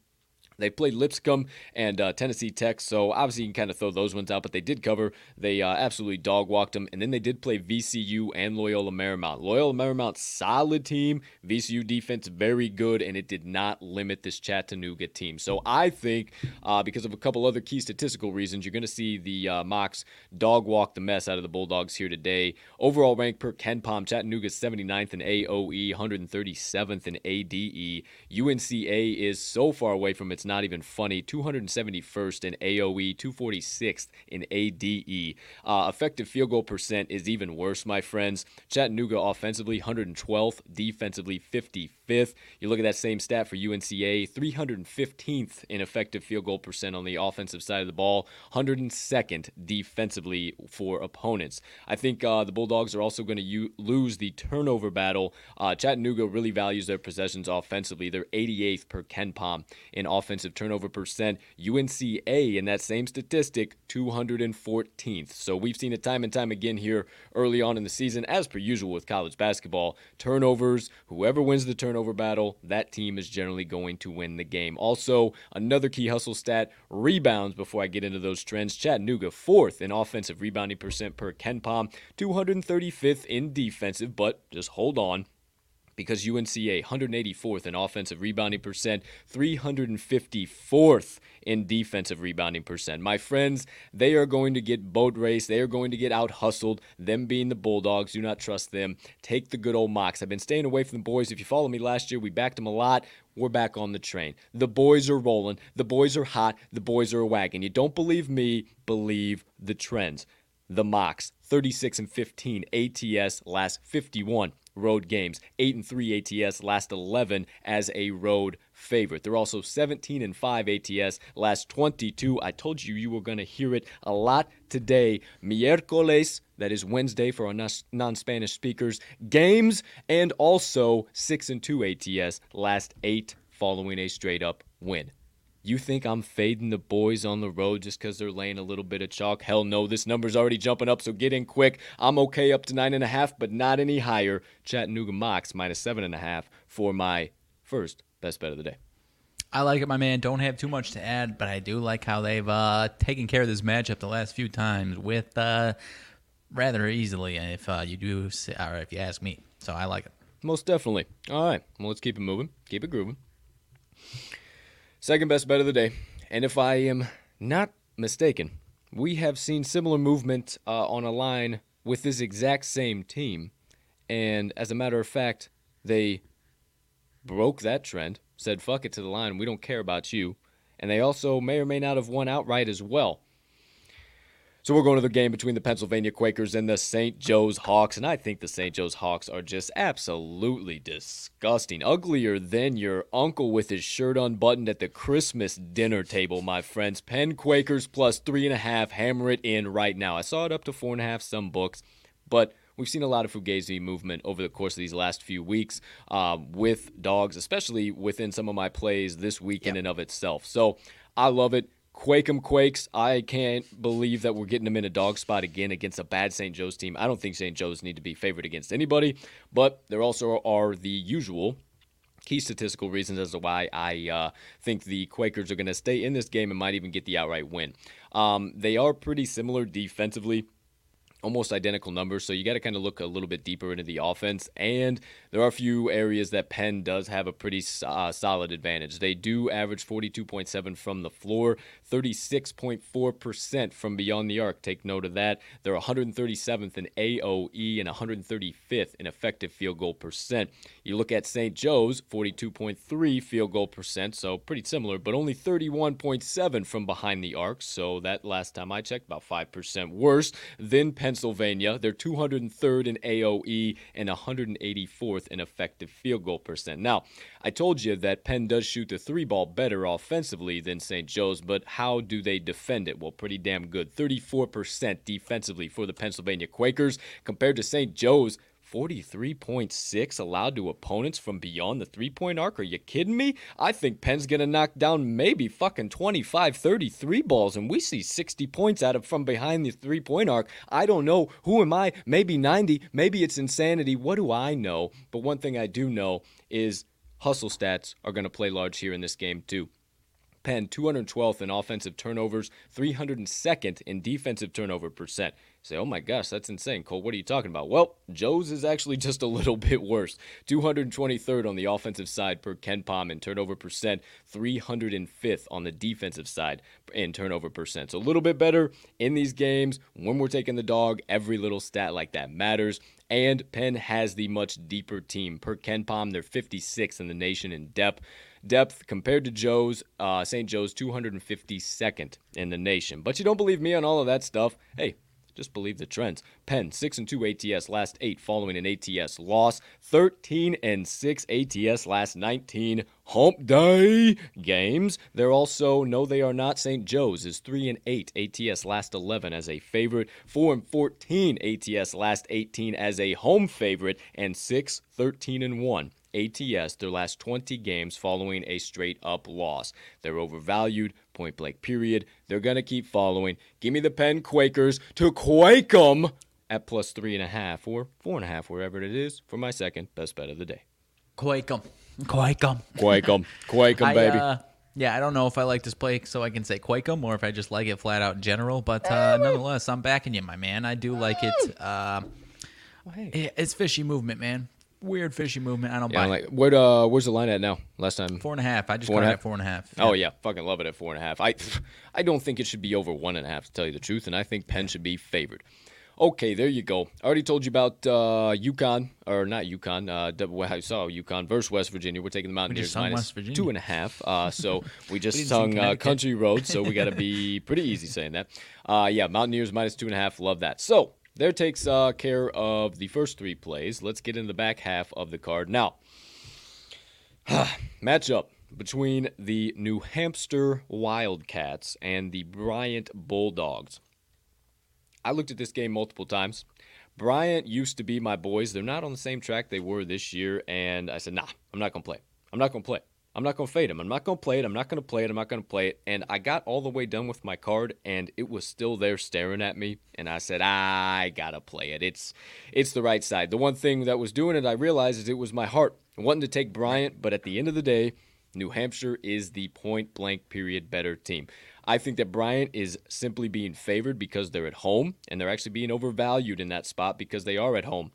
They played Lipscomb and uh, Tennessee Tech, so obviously you can kind of throw those ones out, but they did cover. They uh, absolutely dog walked them, and then they did play VCU and Loyola Marymount. Loyola Marymount, solid team. VCU defense, very good, and it did not limit this Chattanooga team. So I think uh, because of a couple other key statistical reasons, you're going to see the uh, Mocs dog walk the mess out of the Bulldogs here today. Overall rank per KenPom, Chattanooga 79th in AOE, 137th in ADE. UNCA is so far away from its not even funny. 271st in AOE, 246th in ADE. Uh, effective field goal percent is even worse, my friends. Chattanooga offensively 112th, defensively 55th. You look at that same stat for UNCA, 315th in effective field goal percent on the offensive side of the ball, 102nd defensively for opponents. I think uh, the Bulldogs are also going to u- lose the turnover battle. Uh, Chattanooga really values their possessions offensively. They're 88th per KenPom in offensive offensive turnover percent. UNCA in that same statistic, 214th. So we've seen it time and time again here early on in the season, as per usual with college basketball. Turnovers, whoever wins the turnover battle, that team is generally going to win the game. Also, another key hustle stat rebounds before I get into those trends. Chattanooga, fourth in offensive rebounding percent per KenPom, 235th in defensive, but just hold on because UNCA 184th in offensive rebounding percent, 354th in defensive rebounding percent. My friends, they are going to get boat race. They are going to get out hustled. Them being the Bulldogs, do not trust them. Take the good old Mocs. I've been staying away from the boys. If you follow me last year, we backed them a lot. We're back on the train. The boys are rolling. The boys are hot. The boys are a wagon. You don't believe me? Believe the trends. The Mocs, 36 and 15 ATS last 51 road games. 8 and 3 ATS last 11 as a road favorite. They're also 17 and 5 ATS last 22. I told you you were going to hear it a lot today. Miércoles, that is Wednesday for our non-Spanish speakers, games and also 6 and 2 ATS last 8 following a straight up win. You think I'm fading the boys on the road just because they're laying a little bit of chalk? Hell no, this number's already jumping up, so get in quick. I'm okay up to nine and a half, but not any higher. Chattanooga Mocs minus seven and a half for my first best bet of the day. I like it, my man. Don't have too much to add, but I do like how they've uh, taken care of this matchup the last few times with uh, rather easily, if uh, you do, or if you ask me. So I like it. Most definitely. All right, well, let's keep it moving, keep it grooving. Second best bet of the day. And if I am not mistaken, we have seen similar movement uh, on a line with this exact same team. And as a matter of fact, they broke that trend, said, fuck it to the line, we don't care about you. And they also may or may not have won outright as well. So we're going to the game between the Pennsylvania Quakers and the St. Joe's Hawks, and I think the St. Joe's Hawks are just absolutely disgusting. Uglier than your uncle with his shirt unbuttoned at the Christmas dinner table, my friends. Penn Quakers plus three and a half. Hammer it in right now. I saw it up to four and a half, some books, but we've seen a lot of Fugazi movement over the course of these last few weeks um, with dogs, especially within some of my plays this week yep. in and of itself. So I love it. Quake 'em Quakes. I can't believe that we're getting them in a dog spot again against a bad St. Joe's team. I don't think St. Joe's need to be favored against anybody, but there also are the usual key statistical reasons as to why I uh, think the Quakers are going to stay in this game and might even get the outright win. Um, they are pretty similar defensively almost identical numbers. So you got to kind of look a little bit deeper into the offense. And there are a few areas that Penn does have a pretty uh, solid advantage. They do average 42.7 from the floor, 36.4% from beyond the arc. Take note of that. They're 137th in AOE and 135th in effective field goal percent. You look at St. Joe's, 42.3 field goal percent, so pretty similar, but only 31.7 from behind the arc. So that last time I checked, about 5% worse than Pennsylvania. They're 203rd in AOE and 184th in effective field goal percent. Now, I told you that Penn does shoot the three ball better offensively than St. Joe's, but how do they defend it? Well, pretty damn good. 34% defensively for the Pennsylvania Quakers compared to St. Joe's 43.6 allowed to opponents from beyond the three point arc. Are you kidding me? I think Penn's going to knock down maybe fucking 25, 33 balls, and we see 60 points out of from behind the three point arc. I don't know. Who am I? Maybe 90. Maybe it's insanity. What do I know? But one thing I do know is hustle stats are going to play large here in this game, too. Penn 212th in offensive turnovers, 302nd in defensive turnover percent. say, oh my gosh, that's insane. Cole, what are you talking about? Well, Joe's is actually just a little bit worse. 223rd on the offensive side per KenPom in turnover percent, 305th on the defensive side in turnover percent. So a little bit better in these games. When we're taking the dog, every little stat like that matters. And Penn has the much deeper team. Per KenPom, they're 56th in the nation in depth depth compared to Joe's. Uh, St. Joe's 252nd in the nation. But you don't believe me on all of that stuff? Hey, just believe the trends. Penn 6 and 2 ATS last 8 following an ATS loss. 13 and 6 ATS last 19 hump day games. They're also no they are not St. Joe's is 3 and 8 ATS last 11 as a favorite. 4 and 14 ATS last 18 as a home favorite and 6 13 and 1 ATS their last 20 games following a straight up loss. They're overvalued, point blank, period. They're going to keep following. Give me the Penn Quakers to quake them at plus three and a half or four and a half, wherever it is, for my second best bet of the day. Quake them. Quake them. Quake them. Quake them, baby. Uh, yeah, I don't know if I like this play so I can say quake them or if I just like it flat out in general, but uh, nonetheless, I'm backing you, my man. I do like it. Uh, it's fishy movement, man weird fishy movement. I don't yeah, buy. Like, where uh, where's the line at now? Last time four and a half. I just four got it at four and a half. Yeah. Oh yeah, fucking love it at four and a half. I I don't think it should be over one and a half to tell you the truth, and I think Penn should be favored. Okay, there you go. I already told you about uh, UConn, or not UConn. Uh, I saw UConn versus West Virginia. We're taking the Mountaineers minus two and a half. Uh, so we just we sung uh, Country Road, so we got to be pretty easy saying that. Uh, yeah, Mountaineers minus two and a half. Love that. So there takes uh, care of the first three plays. Let's get in the back half of the card. Now, matchup between the New Hampshire Wildcats and the Bryant Bulldogs. I looked at this game multiple times. Bryant used to be my boys. They're not on the same track they were this year, and I said, nah, I'm not going to play. I'm not going to play. I'm not going to fade him. I'm not going to play it. I'm not going to play it. I'm not going to play it. And I got all the way done with my card, and it was still there staring at me. And I said, I gotta play it. It's it's the right side. The one thing that was doing it, I realized, is it was my heart wanting to take Bryant. But at the end of the day, New Hampshire is the point blank period better team. I think that Bryant is simply being favored because they're at home, and they're actually being overvalued in that spot because they are at home.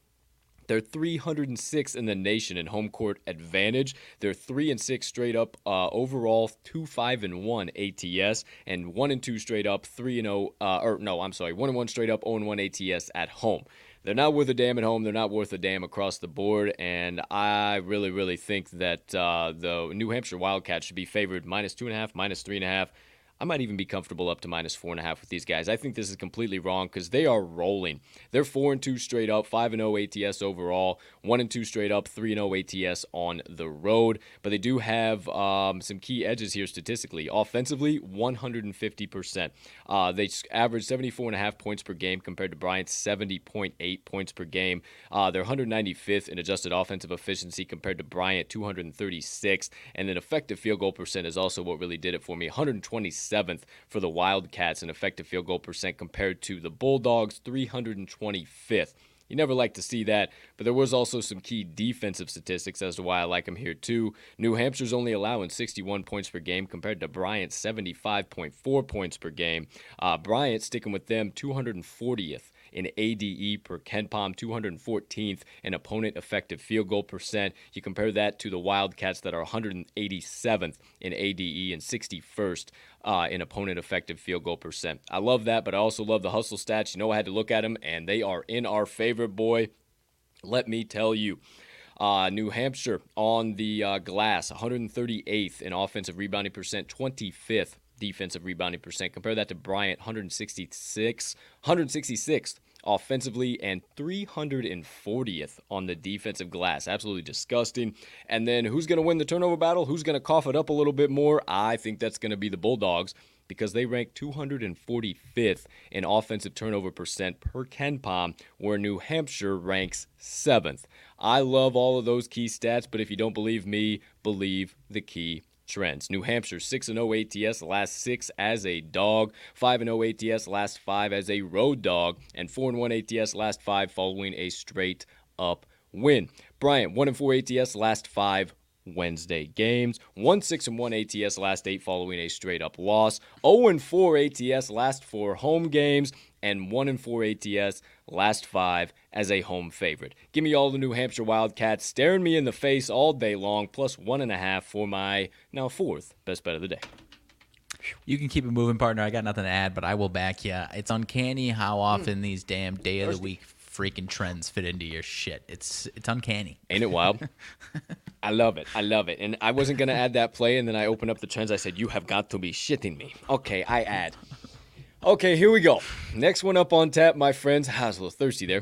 They're 306 in the nation in home court advantage. They're three and six straight up uh, overall, two five and one ATS, and one and two straight up, three and zero. Oh, uh, or no, I'm sorry, one and one straight up, zero oh and one ATS at home. They're not worth a damn at home. They're not worth a damn across the board. And I really, really think that uh, the New Hampshire Wildcats should be favored minus two and a half, minus three and a half. I might even be comfortable up to minus four and a half with these guys. I think this is completely wrong because they are rolling. They're four and two straight up, five and zero oh ATS overall, one and two straight up, three and zero oh ATS on the road. But they do have um, some key edges here statistically. Offensively, 150 percent. Uh, they average 74 and a half points per game compared to Bryant's 70.8 points per game. Uh, they're 195th in adjusted offensive efficiency compared to Bryant 236, and then effective field goal percent is also what really did it for me. 126 seventh for the Wildcats in effective field goal percent compared to the Bulldogs, 325th. You never like to see that, but there was also some key defensive statistics as to why I like them here too. New Hampshire's only allowing 61 points per game compared to Bryant's 75.4 points per game. Uh, Bryant sticking with them 240th in ADE per KenPom, 214th in opponent effective field goal percent. You compare that to the Wildcats that are 187th in ADE and 61st uh, in opponent effective field goal percent. I love that, but I also love the hustle stats. You know, I had to look at them, and they are in our favor, boy. Let me tell you. Uh, New Hampshire on the uh, glass, 138th in offensive rebounding percent, 25th defensive rebounding percent. Compare that to Bryant, 166, 166th offensively and 340th on the defensive glass. Absolutely disgusting. And then who's going to win the turnover battle? Who's going to cough it up a little bit more? I think that's going to be the Bulldogs because they rank 245th in offensive turnover percent per KenPom, where New Hampshire ranks 7th. I love all of those key stats, but if you don't believe me, believe the key trends. New Hampshire 6 0 ATS last 6 as a dog, 5 0 ATS last 5 as a road dog, and 4 1 ATS last 5 following a straight up win. Bryant 1 4 ATS last 5 Wednesday games. 1 6 and 1 ATS last eight following a straight up loss. 0 and 4 ATS last four home games. And 1 and 4 ATS last five as a home favorite. Give me all the New Hampshire Wildcats staring me in the face all day long, plus one and a half for my now fourth best bet of the day. You can keep it moving, partner. I got nothing to add, but I will back you. It's uncanny how hmm. often these damn day of the week freaking trends fit into your shit. It's it's uncanny. Ain't it wild? I love it. I love it. And I wasn't gonna add that play, and then I opened up the trends. I said, "You have got to be shitting me." Okay, I add. Okay, here we go. Next one up on tap, my friends. I was a little thirsty there.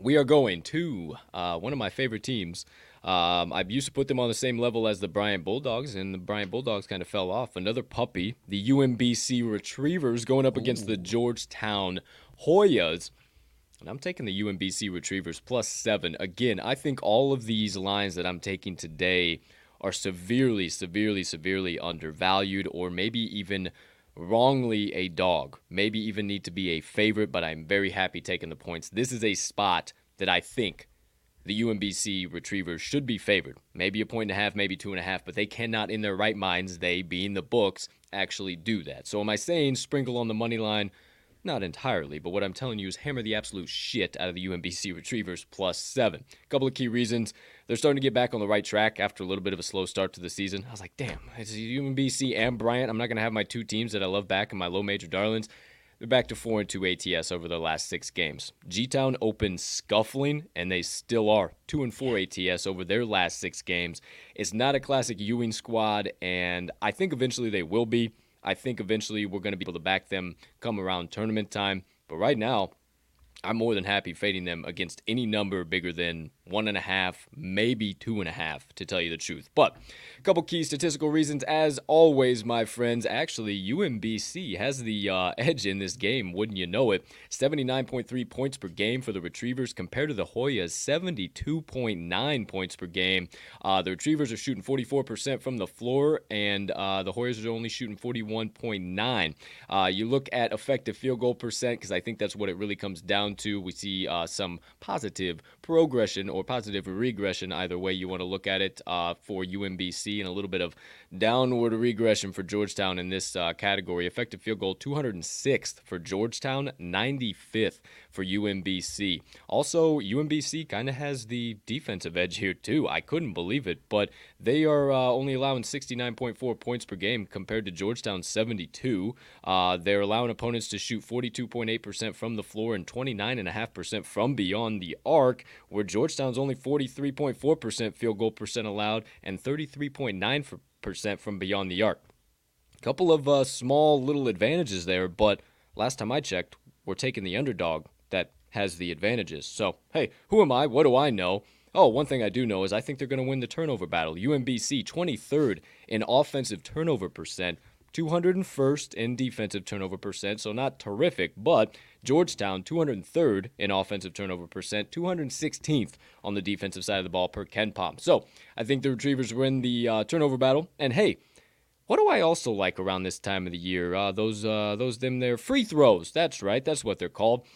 We are going to uh, one of my favorite teams. Um, I used to put them on the same level as the Bryant Bulldogs, and the Bryant Bulldogs kind of fell off. Another puppy, the UMBC Retrievers, going up against the Georgetown Hoyas. And I'm taking the UMBC Retrievers plus seven. Again, I think all of these lines that I'm taking today are severely, severely, severely undervalued, or maybe even wrongly a dog. Maybe even need to be a favorite, but I'm very happy taking the points. This is a spot that I think the UMBC Retrievers should be favored. Maybe a point and a half, maybe two and a half, but they cannot, in their right minds, they being the books, actually do that. So am I saying sprinkle on the money line? Not entirely, but what I'm telling you is hammer the absolute shit out of the UMBC Retrievers plus seven. Couple of key reasons. They're starting to get back on the right track after a little bit of a slow start to the season. I was like, damn, it's UMBC and Bryant. I'm not going to have my two teams that I love back in my low major darlings. They're back to 4 and 2 ATS over their last six games. G Town opened scuffling, and they still are 2 and 4 ATS over their last six games. It's not a classic Ewing squad, and I think eventually they will be. I think eventually we're going to be able to back them come around tournament time. But right now, I'm more than happy fading them against any number bigger than one and a half, maybe two and a half, to tell you the truth. But a couple key statistical reasons, as always, my friends. Actually, UMBC has the uh, edge in this game, wouldn't you know it? 79.3 points per game for the Retrievers compared to the Hoyas, 72.9 points per game. Uh, the Retrievers are shooting 44% from the floor, and uh, the Hoyas are only shooting 41.9. Uh, you look at effective field goal percent, because I think that's what it really comes down to. We see uh, some positive progression or positive regression, either way you want to look at it, uh, for UMBC, and a little bit of downward regression for Georgetown in this uh, category. Effective field goal 206th for Georgetown, 95th for UMBC. Also, UMBC kind of has the defensive edge here, too. I couldn't believe it, but they are uh, only allowing 69.4 points per game compared to Georgetown's 72. Uh, they're allowing opponents to shoot 42.8% from the floor and 29.5% from beyond the arc, where Georgetown's only 43.4% field goal percent allowed and 33.9% from beyond the arc. A couple of uh, small little advantages there, but last time I checked, we're taking the underdog that has the advantages. So, hey, who am I? What do I know? Oh, one thing I do know is I think they're going to win the turnover battle. UMBC 23rd in offensive turnover percent, 201st in defensive turnover percent, so not terrific, but Georgetown 203rd in offensive turnover percent, 216th on the defensive side of the ball per KenPom. So, I think the Retrievers win the uh, turnover battle. And hey, what do I also like around this time of the year? Uh, those, uh, those them there free throws. That's right. That's what they're called.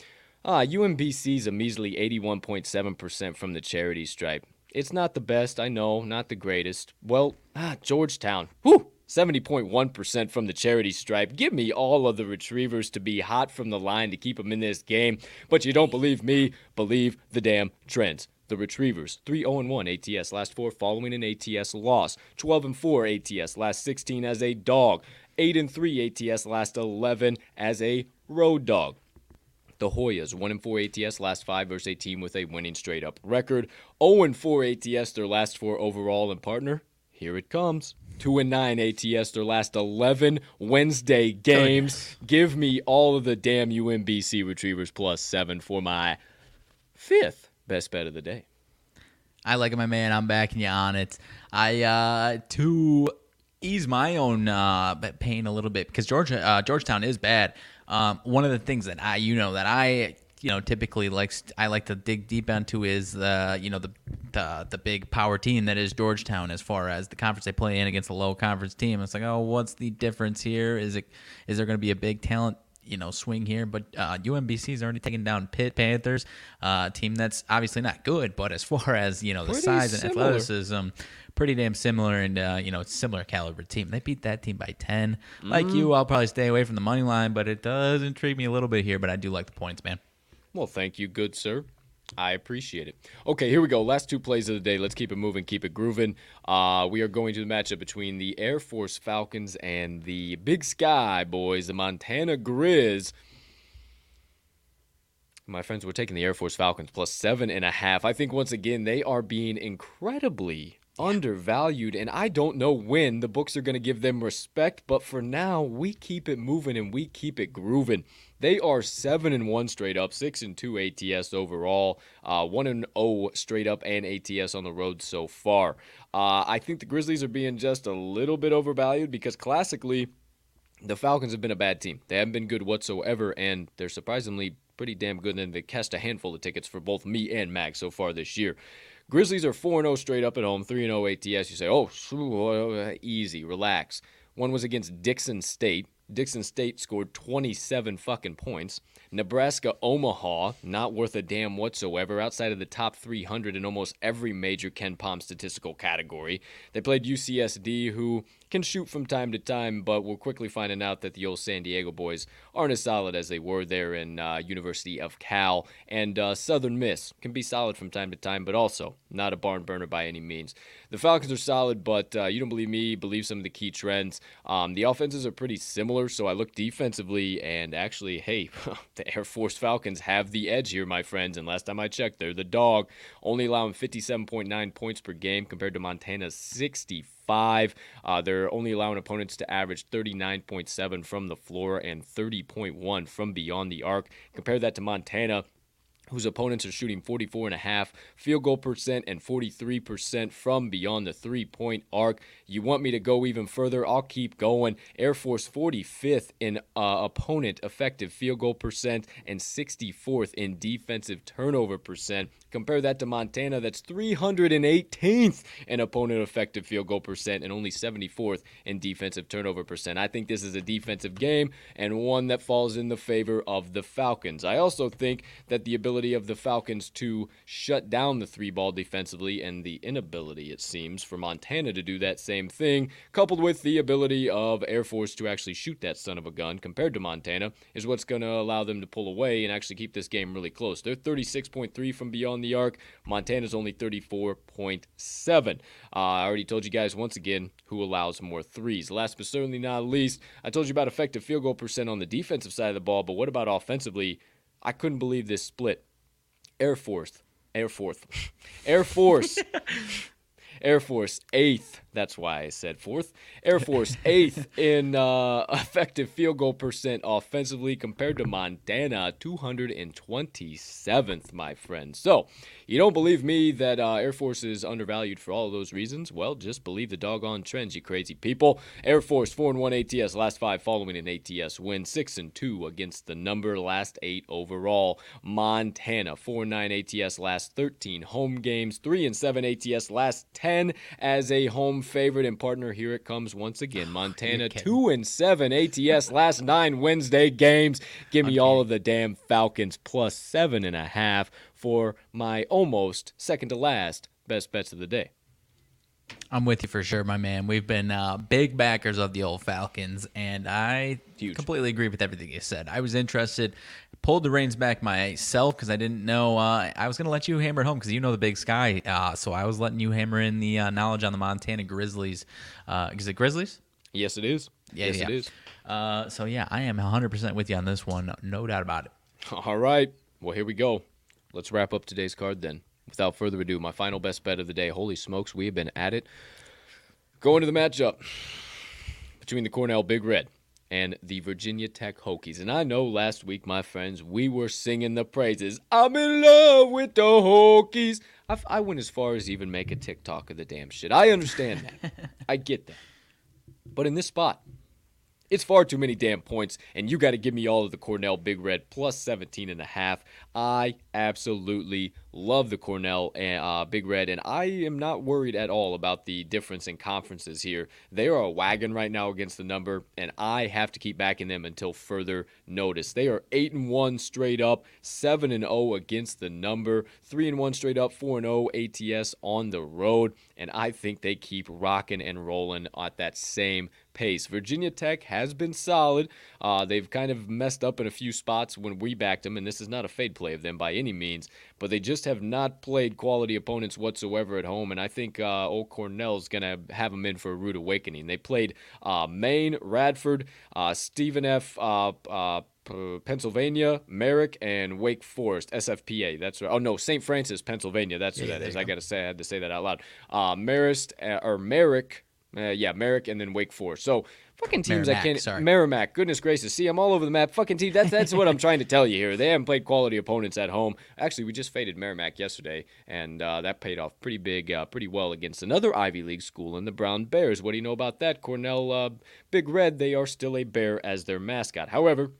Ah, UMBC's a measly 81.7% from the charity stripe. It's not the best, I know, not the greatest. Well, ah, Georgetown. Whew! 70.1% from the charity stripe. Give me all of the retrievers to be hot from the line to keep them in this game. But you don't believe me, believe the damn trends. The Retrievers, 3 0 1 ATS last four following an ATS loss, 12 and 4 ATS last 16 as a dog, 8 and 3 ATS last 11 as a road dog. The Hoyas, 1 and 4 ATS last 5 versus a team with a winning straight up record, 0 and 4 ATS their last 4 overall and partner. Here it comes. 2 and 9 ATS their last 11 Wednesday games. Give me all of the damn UMBC Retrievers plus 7 for my fifth best bet of the day. I like it, my man. I'm backing you on it. I uh to ease my own uh pain a little bit because Georgia uh, Georgetown is bad. Um, one of the things that I you know that I you know typically likes I like to dig deep into is the you know the the the big power team that is Georgetown as far as the conference they play in against a low conference team. It's like oh what's the difference here? Is it is there going to be a big talent you know swing here, but uh, UMBC's already taken down Pitt Panthers, uh, team that's obviously not good, but as far as you know the Pretty size and similar. athleticism, pretty damn similar, and uh, you know it's similar caliber team. They beat that team by ten. Like Mm-hmm. you, I'll probably stay away from the money line, but it does intrigue me a little bit here. But I do like the points, man. Well, thank you, good sir. I appreciate it. Okay, here we go. Last two plays of the day. Let's keep it moving, keep it grooving. Uh, we are going to the matchup between the Air Force Falcons and the Big Sky Boys, the Montana Grizz. My friends, we're taking the Air Force Falcons plus seven and a half. I think once again they are being incredibly undervalued, and I don't know when the books are going to give them respect. But for now, we keep it moving and we keep it grooving. They are seven and one straight up, six and two ATS overall, uh, one and zero straight up and ATS on the road so far. Uh, I think the Grizzlies are being just a little bit overvalued because classically the Falcons have been a bad team. They haven't been good whatsoever, and they're surprisingly pretty damn good. And they cast a handful of tickets for both me and Max so far this year. Grizzlies are 4 0 straight up at home, 3 0 ATS. You say, oh, uh, easy, relax. One was against Dixie State. Dixie State scored 27 fucking points. Nebraska Omaha, not worth a damn whatsoever, outside of the top 300 in almost every major KenPom statistical category. They played UCSD, who can shoot from time to time, but we're quickly finding out that the old San Diego boys aren't as solid as they were there in uh, University of Cal. And uh, Southern Miss can be solid from time to time, but also not a barn burner by any means. The Falcons are solid, but uh, you don't believe me, believe some of the key trends. Um, the offenses are pretty similar, so I look defensively, and actually, hey, the Air Force Falcons have the edge here, my friends. And last time I checked, they're the dog, only allowing 57.9 points per game compared to Montana's 65. Uh, they're only allowing opponents to average 39.7 from the floor and 30.1 from beyond the arc. Compare that to Montana whose opponents are shooting 44.5 field goal percent and 43% from beyond the three point arc. You want me to go even further? I'll keep going. Air Force 45th in uh, opponent effective field goal percent and 64th in defensive turnover percent. Compare that to Montana, that's 318th in opponent effective field goal percent and only 74th in defensive turnover percent. I think this is a defensive game and one that falls in the favor of the Falcons. I also think that the ability of the Falcons to shut down the three ball defensively and the inability, it seems, for Montana to do that same thing, coupled with the ability of Air Force to actually shoot that son of a gun compared to Montana, is what's going to allow them to pull away and actually keep this game really close. They're 36.3 from beyond the arc. Montana's only 34.7. Uh, I already told you guys once again who allows more threes. Last but certainly not least, I told you about effective field goal percent on the defensive side of the ball, but what about offensively? I couldn't believe this split. Air Force, Air Force, Air Force, Air Force eighth. That's why I said fourth. Air Force eighth in uh, effective field goal percent offensively compared to Montana 227th, my friend. So you don't believe me that uh, Air Force is undervalued for all of those reasons? Well, just believe the doggone trends, you crazy people. Air Force four and one ATS last five following an ATS win, six and two against the number last eight overall. Montana four and nine ATS last 13 home games, three and seven ATS last 10 as a home favorite and partner. Here it comes once again. Montana two and seven ATS last nine Wednesday games. Give me all of the damn Falcons plus seven and a half for my almost second to last best bets of the day. I'm with you for sure, my man. We've been uh, big backers of the old Falcons, and I Huge. completely agree with everything you said. I was interested, pulled the reins back myself because I didn't know. Uh, I was going to let you hammer it home because you know the Big Sky, uh, so I was letting you hammer in the uh, knowledge on the Montana Grizzlies. Uh, is it Grizzlies? Yes, it is. Yeah, yes, yeah. it is. Uh, so yeah, I am 100% with you on this one, no doubt about it. All right. Well, here we go. Let's wrap up today's card then. Without further ado, my final best bet of the day. Holy smokes, we have been at it. Going to the matchup between the Cornell Big Red and the Virginia Tech Hokies. And I know last week, my friends, we were singing the praises. I'm in love with the Hokies. I, I went as far as even make a TikTok of the damn shit. I understand that. I get that. But in this spot, it's far too many damn points, and you got to give me all of the Cornell Big Red plus 17 and a half. I absolutely Love the Cornell uh, Big Red, and I am not worried at all about the difference in conferences here. They are a wagon right now against the number, and I have to keep backing them until further notice. They are eight and one straight up, seven and zero against the number, three and one straight up, four and zero ATS on the road, and I think they keep rocking and rolling at that same pace. Virginia Tech has been solid. Uh, they've kind of messed up in a few spots when we backed them, and this is not a fade play of them by any means, but they just have not played quality opponents whatsoever at home. And I think uh, old Cornell's going to have them in for a rude awakening. They played uh, Maine, Radford, uh, Stephen F. Uh, uh, Pennsylvania, Merrick, and Wake Forest, SFPA. That's right. Oh no, St. Francis, Pennsylvania. That's yeah, what that is. I gotta say, I had to say that out loud. Uh, Marist or Merrick, uh, yeah, Merrick and then Wake Forest. So fucking teams Merrimack, I can't. Sorry. Merrimack. Goodness gracious. See, I'm all over the map. Fucking team. That's that's what I'm trying to tell you here. They haven't played quality opponents at home. Actually, we just faded Merrimack yesterday, and uh, that paid off pretty big, uh, pretty well against another Ivy League school in the Brown Bears. What do you know about that? Cornell uh, Big Red. They are still a bear as their mascot. However.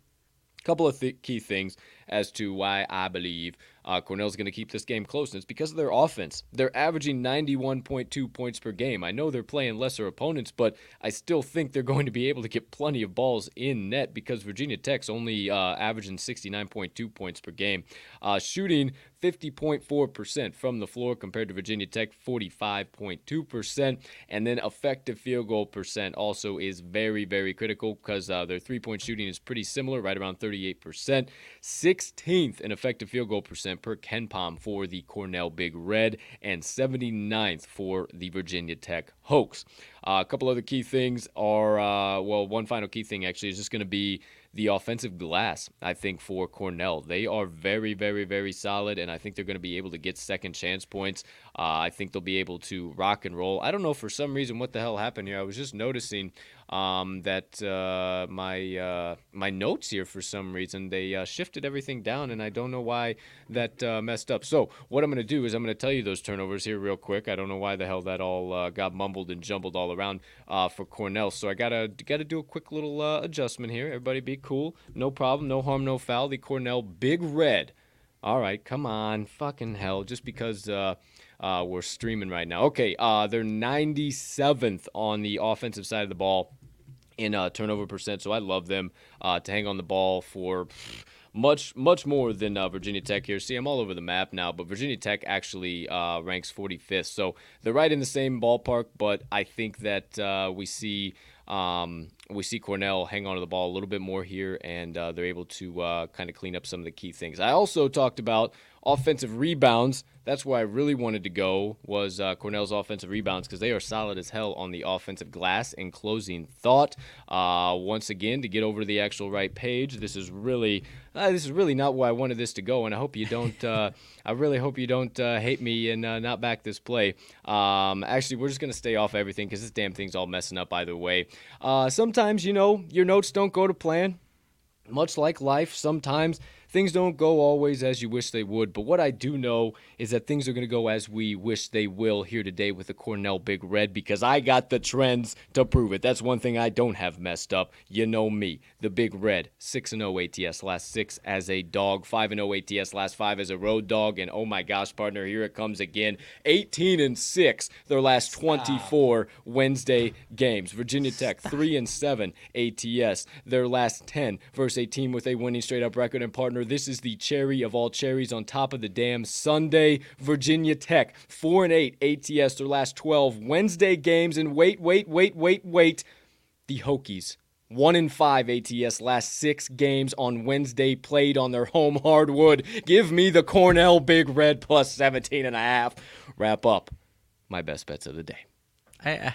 A couple of th- key things as to why I believe uh, Cornell's going to keep this game close, and it's because of their offense. They're averaging 91.2 points per game. I know they're playing lesser opponents, but I still think they're going to be able to get plenty of balls in net because Virginia Tech's only uh, averaging 69.2 points per game. Uh, shooting 50.4% from the floor compared to Virginia Tech 45.2%. And then effective field goal percent also is very, very critical because uh, their three point shooting is pretty similar, right around 38%. 16th in effective field goal percent per KenPom for the Cornell Big Red, and 79th for the Virginia Tech Hokies. Uh, a couple other key things are, uh, well, one final key thing actually is just going to be the offensive glass, I think, for Cornell. They are very, very, very solid, and I think they're going to be able to get second chance points. Uh, I think they'll be able to rock and roll. I don't know for some reason what the hell happened here. I was just noticing um, that uh, my uh, my notes here for some reason they uh, shifted everything down, and I don't know why that uh, messed up. So what I'm going to do is I'm going to tell you those turnovers here real quick. I don't know why the hell that all uh, got mumbled and jumbled all around uh, for Cornell. So I gotta gotta do a quick little adjustment here. Everybody be cool, no problem, no harm, no foul. The Cornell Big Red. All right, come on, fucking hell. Just because uh, uh, we're streaming right now. Okay, uh, they're 97th on the offensive side of the ball in uh, turnover percent. So I love them uh, to hang on the ball for much much more than uh, Virginia Tech here. See, I'm all over the map now, but Virginia Tech actually uh, ranks 45th, so they're right in the same ballpark. But I think that uh, we see um, we see Cornell hang on to the ball a little bit more here, and uh, they're able to kind of clean up some of the key things. I also talked about offensive rebounds. That's where I really wanted to go was uh, Cornell's offensive rebounds because they are solid as hell on the offensive glass. In closing thought, uh, once again to get over to the actual right page, this is really uh, this is really not where I wanted this to go, and I hope you don't. Uh, I really hope you don't uh, hate me and uh, not back this play. Um, actually, we're just gonna stay off everything because this damn thing's all messing up either way. sometimes you know your notes don't go to plan. Much like life, sometimes things don't go always as you wish they would, but what I do know is that things are going to go as we wish they will here today with the Cornell Big Red because I got the trends to prove it. That's one thing I don't have messed up. You know me, the Big Red, 6 0 ATS last 6 as a dog, 5 0 ATS last 5 as a road dog, and oh my gosh, partner, here it comes again. 18 and 6 their last 24 Stop. Wednesday games. Virginia Tech, 3 and 7 ATS, their last 10 versus a team with a winning straight up record and partner this is the cherry of all cherries on top of the damn Sunday. Virginia Tech, 4 and 8 ATS, their last 12 Wednesday games. And wait, wait, wait, wait, wait. The Hokies, 1 and 5 ATS last 6 games on Wednesday played on their home hardwood. Give me the Cornell Big Red plus 17 and a half. Wrap up my best bets of the day. I, I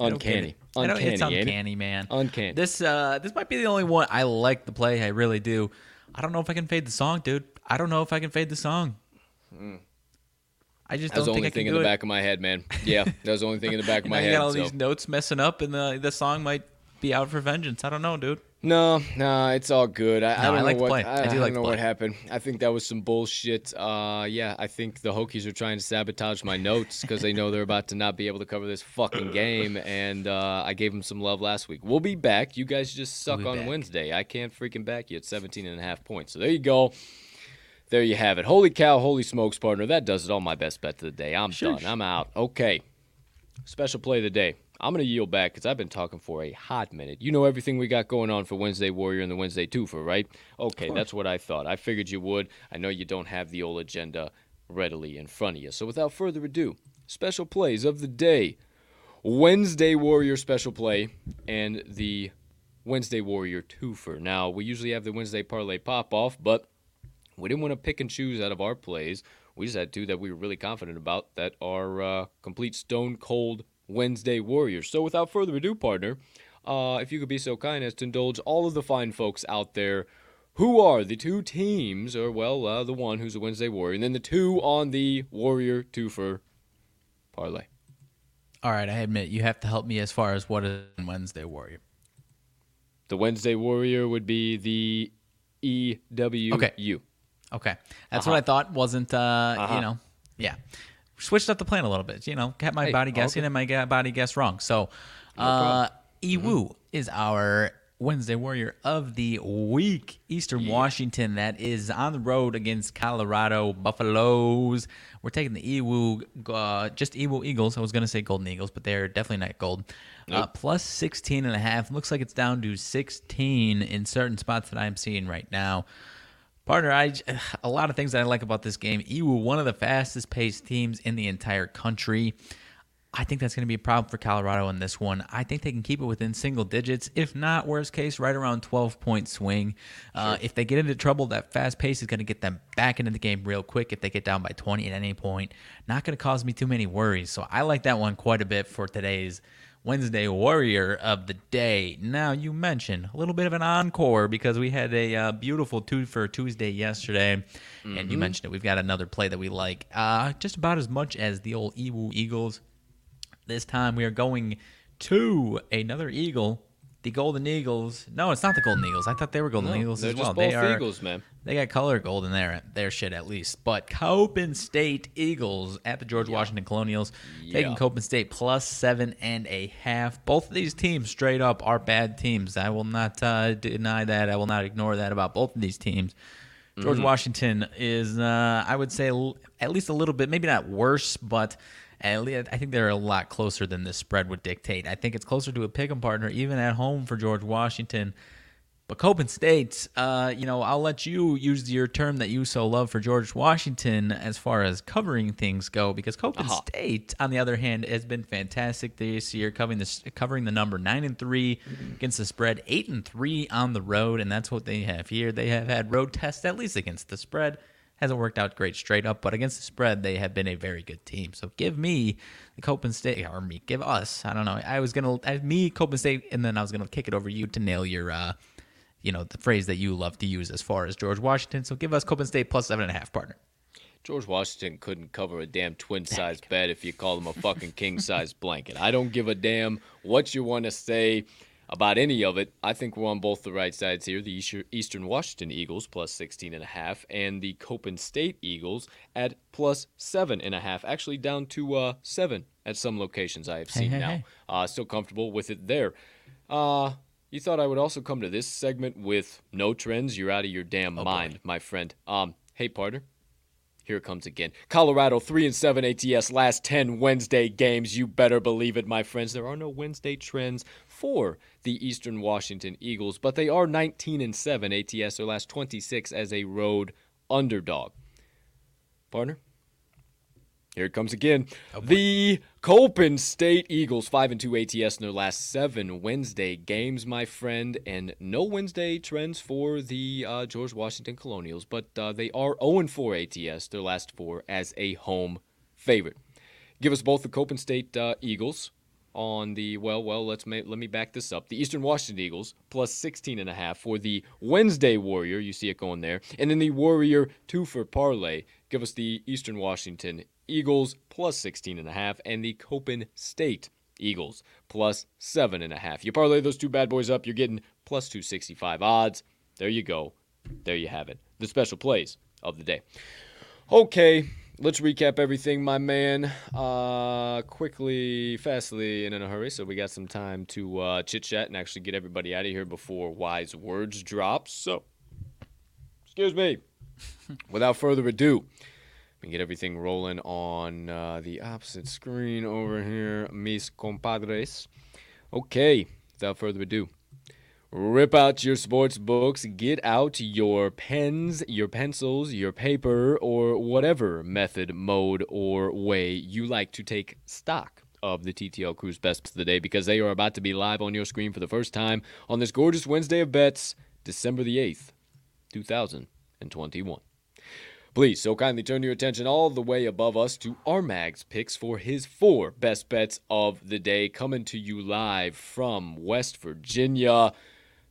uncanny. Uncanny, it's uncanny, man. Uncanny. This uh, this might be the only one I like the play. I really do. I don't know if I can fade the song, dude. I don't know if I can fade the song. Mm. I just That's don't the only think thing in the it. back of my head, man. Yeah, that was the only thing in the back of my head. I got all so. these notes messing up, and the the song might be out for vengeance. I don't know, dude. No, no, it's all good. I, no, I don't I like know what play. I, I do like don't know play. what happened. I think that was some bullshit. Uh, yeah, I think the Hokies are trying to sabotage my notes because they know they're about to not be able to cover this fucking game, and uh, I gave them some love last week. We'll be back. You guys just suck We'll on back. Wednesday. I can't freaking back you at 17 and a half points. So there you go. There you have it. Holy cow, holy smokes, partner. That does it. All my best bet of the day. I'm Sure. done. I'm out. Okay. Special play of the day. I'm going to yield back because I've been talking for a hot minute. You know everything we got going on for Wednesday Warrior and the Wednesday Twofer, right? Okay, that's what I thought. I figured you would. I know you don't have the old agenda readily in front of you. So without further ado, special plays of the day. Wednesday Warrior special play and the Wednesday Warrior twofer. Now, we usually have the Wednesday parlay pop off, but we didn't want to pick and choose out of our plays. We just had two that we were really confident about that are uh, complete stone cold Wednesday Warriors. So, without further ado, partner, uh, if you could be so kind as to indulge all of the fine folks out there who are the two teams, or well, uh, the one who's a Wednesday Warrior, and then the two on the Warrior twofer parlay. All right, I admit you have to help me as far as what is Wednesday Warrior. The Wednesday Warrior would be the EWU. Okay. Okay, that's what Uh-huh. I thought. Wasn't uh, Uh-huh. you know, yeah. Switched up the plan a little bit. You know, kept my Hey, body guessing okay. and my body guess wrong. So, uh, Mm-hmm. EWU is our Wednesday Warrior of the week. Eastern Washington that is on the road against Colorado Buffaloes. We're taking the EWU, uh, just EWU Eagles. I was gonna say Golden Eagles, but they're definitely not gold. Uh, plus 16 and a half. Looks like it's down to 16 in certain spots that I'm seeing right now. Partner, I a lot of things that I like about this game. EWU, one of the fastest paced teams in the entire country. I think that's going to be a problem for Colorado in this one. I think they can keep it within single digits, if not worst case, right around 12 point swing. Uh, if they get into trouble, that fast pace is going to get them back into the game real quick. If they get down by 20 at any point, not going to cause me too many worries. So I like that one quite a bit for today's Wednesday Warrior of the day. Now, you mentioned a little bit of an encore because we had a uh, beautiful two for Tuesday yesterday. And you mentioned it. We've got another play that we like uh, just about as much as the old EWU Eagles. This time we are going to another Eagle, the Golden Eagles. No, it's not the Golden Eagles. I thought they were Golden No, Eagles as just well. they are Eagles, man. they got color gold in their their shit at least. But Coppin State Eagles at the George Washington Colonials taking Yeah. Coppin State plus seven and a half. Both of these teams straight up are bad teams. I will not uh, deny that. I will not ignore that about both of these teams. George Washington is, uh, I would say, at least a little bit, maybe not worse, but least I think they're a lot closer than this spread would dictate. I think it's closer to a pick'em partner, even at home for George Washington. But Coppin State, uh, you know, I'll let you use your term that you so love for George Washington as far as covering things go, because Coppin Uh-huh. State, on the other hand, has been fantastic this year, covering this, covering the number nine and three against the spread, eight and three on the road, and that's what they have here. They have had road tests at least against the spread. Hasn't worked out great straight up, but against the spread, they have been a very good team. So give me the Coppin State, or me, give us. I don't know. I was gonna, I, me, Coppin State, and then I was gonna kick it over you to nail your. uh you know, the phrase that you love to use as far as George Washington. So give us Coppin State plus seven and a half, partner. George Washington couldn't cover a damn twin size bed if you call him a fucking king size blanket. I don't give a damn what you want to say about any of it. I think we're on both the right sides here. The Eastern Washington Eagles plus 16 and a half and the Coppin State Eagles at plus seven and a half. Actually down to uh, seven at some locations I have seen hey, now. hey. Uh, still comfortable with it there. Uh, you thought I would also come to this segment with no trends? You're out of your damn Oh, mind, my friend. Um, hey, partner. Here it comes again. Colorado 3 and 7 ATS last 10 Wednesday games. You better believe it, my friends. There are no Wednesday trends for the Eastern Washington Eagles, but they are 19 and 7 ATS their last 26 as a road underdog. Partner? Here it comes again. the Coppin State Eagles, 5 and 2 ATS in their last seven Wednesday games, my friend. And no Wednesday trends for the uh, George Washington Colonials, but uh, they are 0 and 4 ATS, their last four, as a home favorite. Give us both the Coppin State uh, Eagles on the well, well. Let's ma- let me back this up. The Eastern Washington Eagles plus 16 and a half for the Wednesday Warrior. You see it going there, and then the Warrior two for parlay. Give us the Eastern Washington Eagles plus 16 and a half, and the Coppin State Eagles plus seven and a half. You parlay those two bad boys up, you're getting plus 265 odds. There you go. There you have it. The special plays of the day. Okay, let's recap everything, my man. Uh, quickly, fastly, and in a hurry, so we got some time to uh, chit chat and actually get everybody out of here before wise words drop. So, excuse me. Without further ado, we get everything rolling on uh, the opposite screen over here, mis compadres. Okay, without further ado, rip out your sports books, get out your pens, your pencils, your paper, or whatever method, mode, or way you like to take stock of the TTL Crew's Best of the Day because they are about to be live on your screen for the first time on this gorgeous Wednesday of bets, December the 8th, 2021. Please, so kindly turn your attention all the way above us to RMag's picks for his four best bets of the day, coming to you live from West Virginia.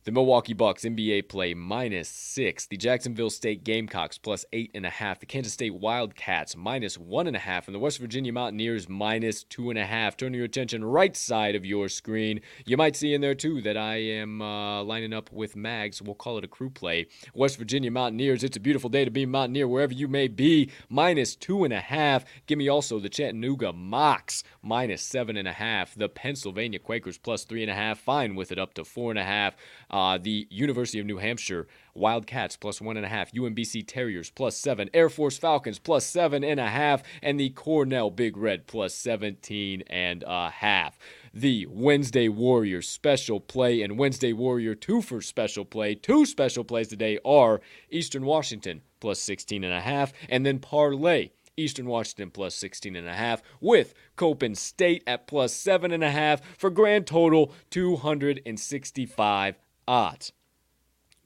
The Milwaukee Bucks NBA play minus six. The Jacksonville State Gamecocks plus eight and a half. The Kansas State Wildcats minus one and a half. And the West Virginia Mountaineers minus two and a half. Turn your attention right side of your screen. You might see in there too that I am uh, lining up with Mags. We'll call it a crew play. West Virginia Mountaineers. It's a beautiful day to be Mountaineer wherever you may be. Minus two and a half. Give me also the Chattanooga Mocs minus seven and a half. The Pennsylvania Quakers plus three and a half. Fine with it up to four and a half. Uh, the University of New Hampshire Wildcats plus one and a half, UMBC Terriers plus seven, Air Force Falcons plus seven and a half, and the Cornell Big Red plus 17 and a half. The Wednesday Warrior special play and Wednesday Warrior two for special play. Two special plays today are Eastern Washington plus 16 and a half, and then parlay Eastern Washington plus 16 and a half with Coppin State at plus seven and a half for grand total 265 odds.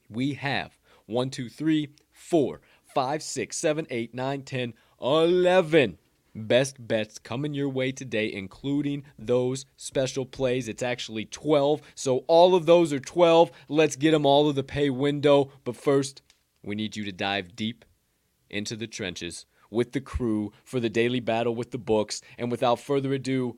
We have 1, 2, 3, 4, 5, 6, 7, 8, 9, 10, 11 best bets coming your way today, including those special plays. It's actually 12. So all of those are 12. Let's get them all to the pay window. But first, we need you to dive deep into the trenches with the crew for the daily battle with the books. And without further ado,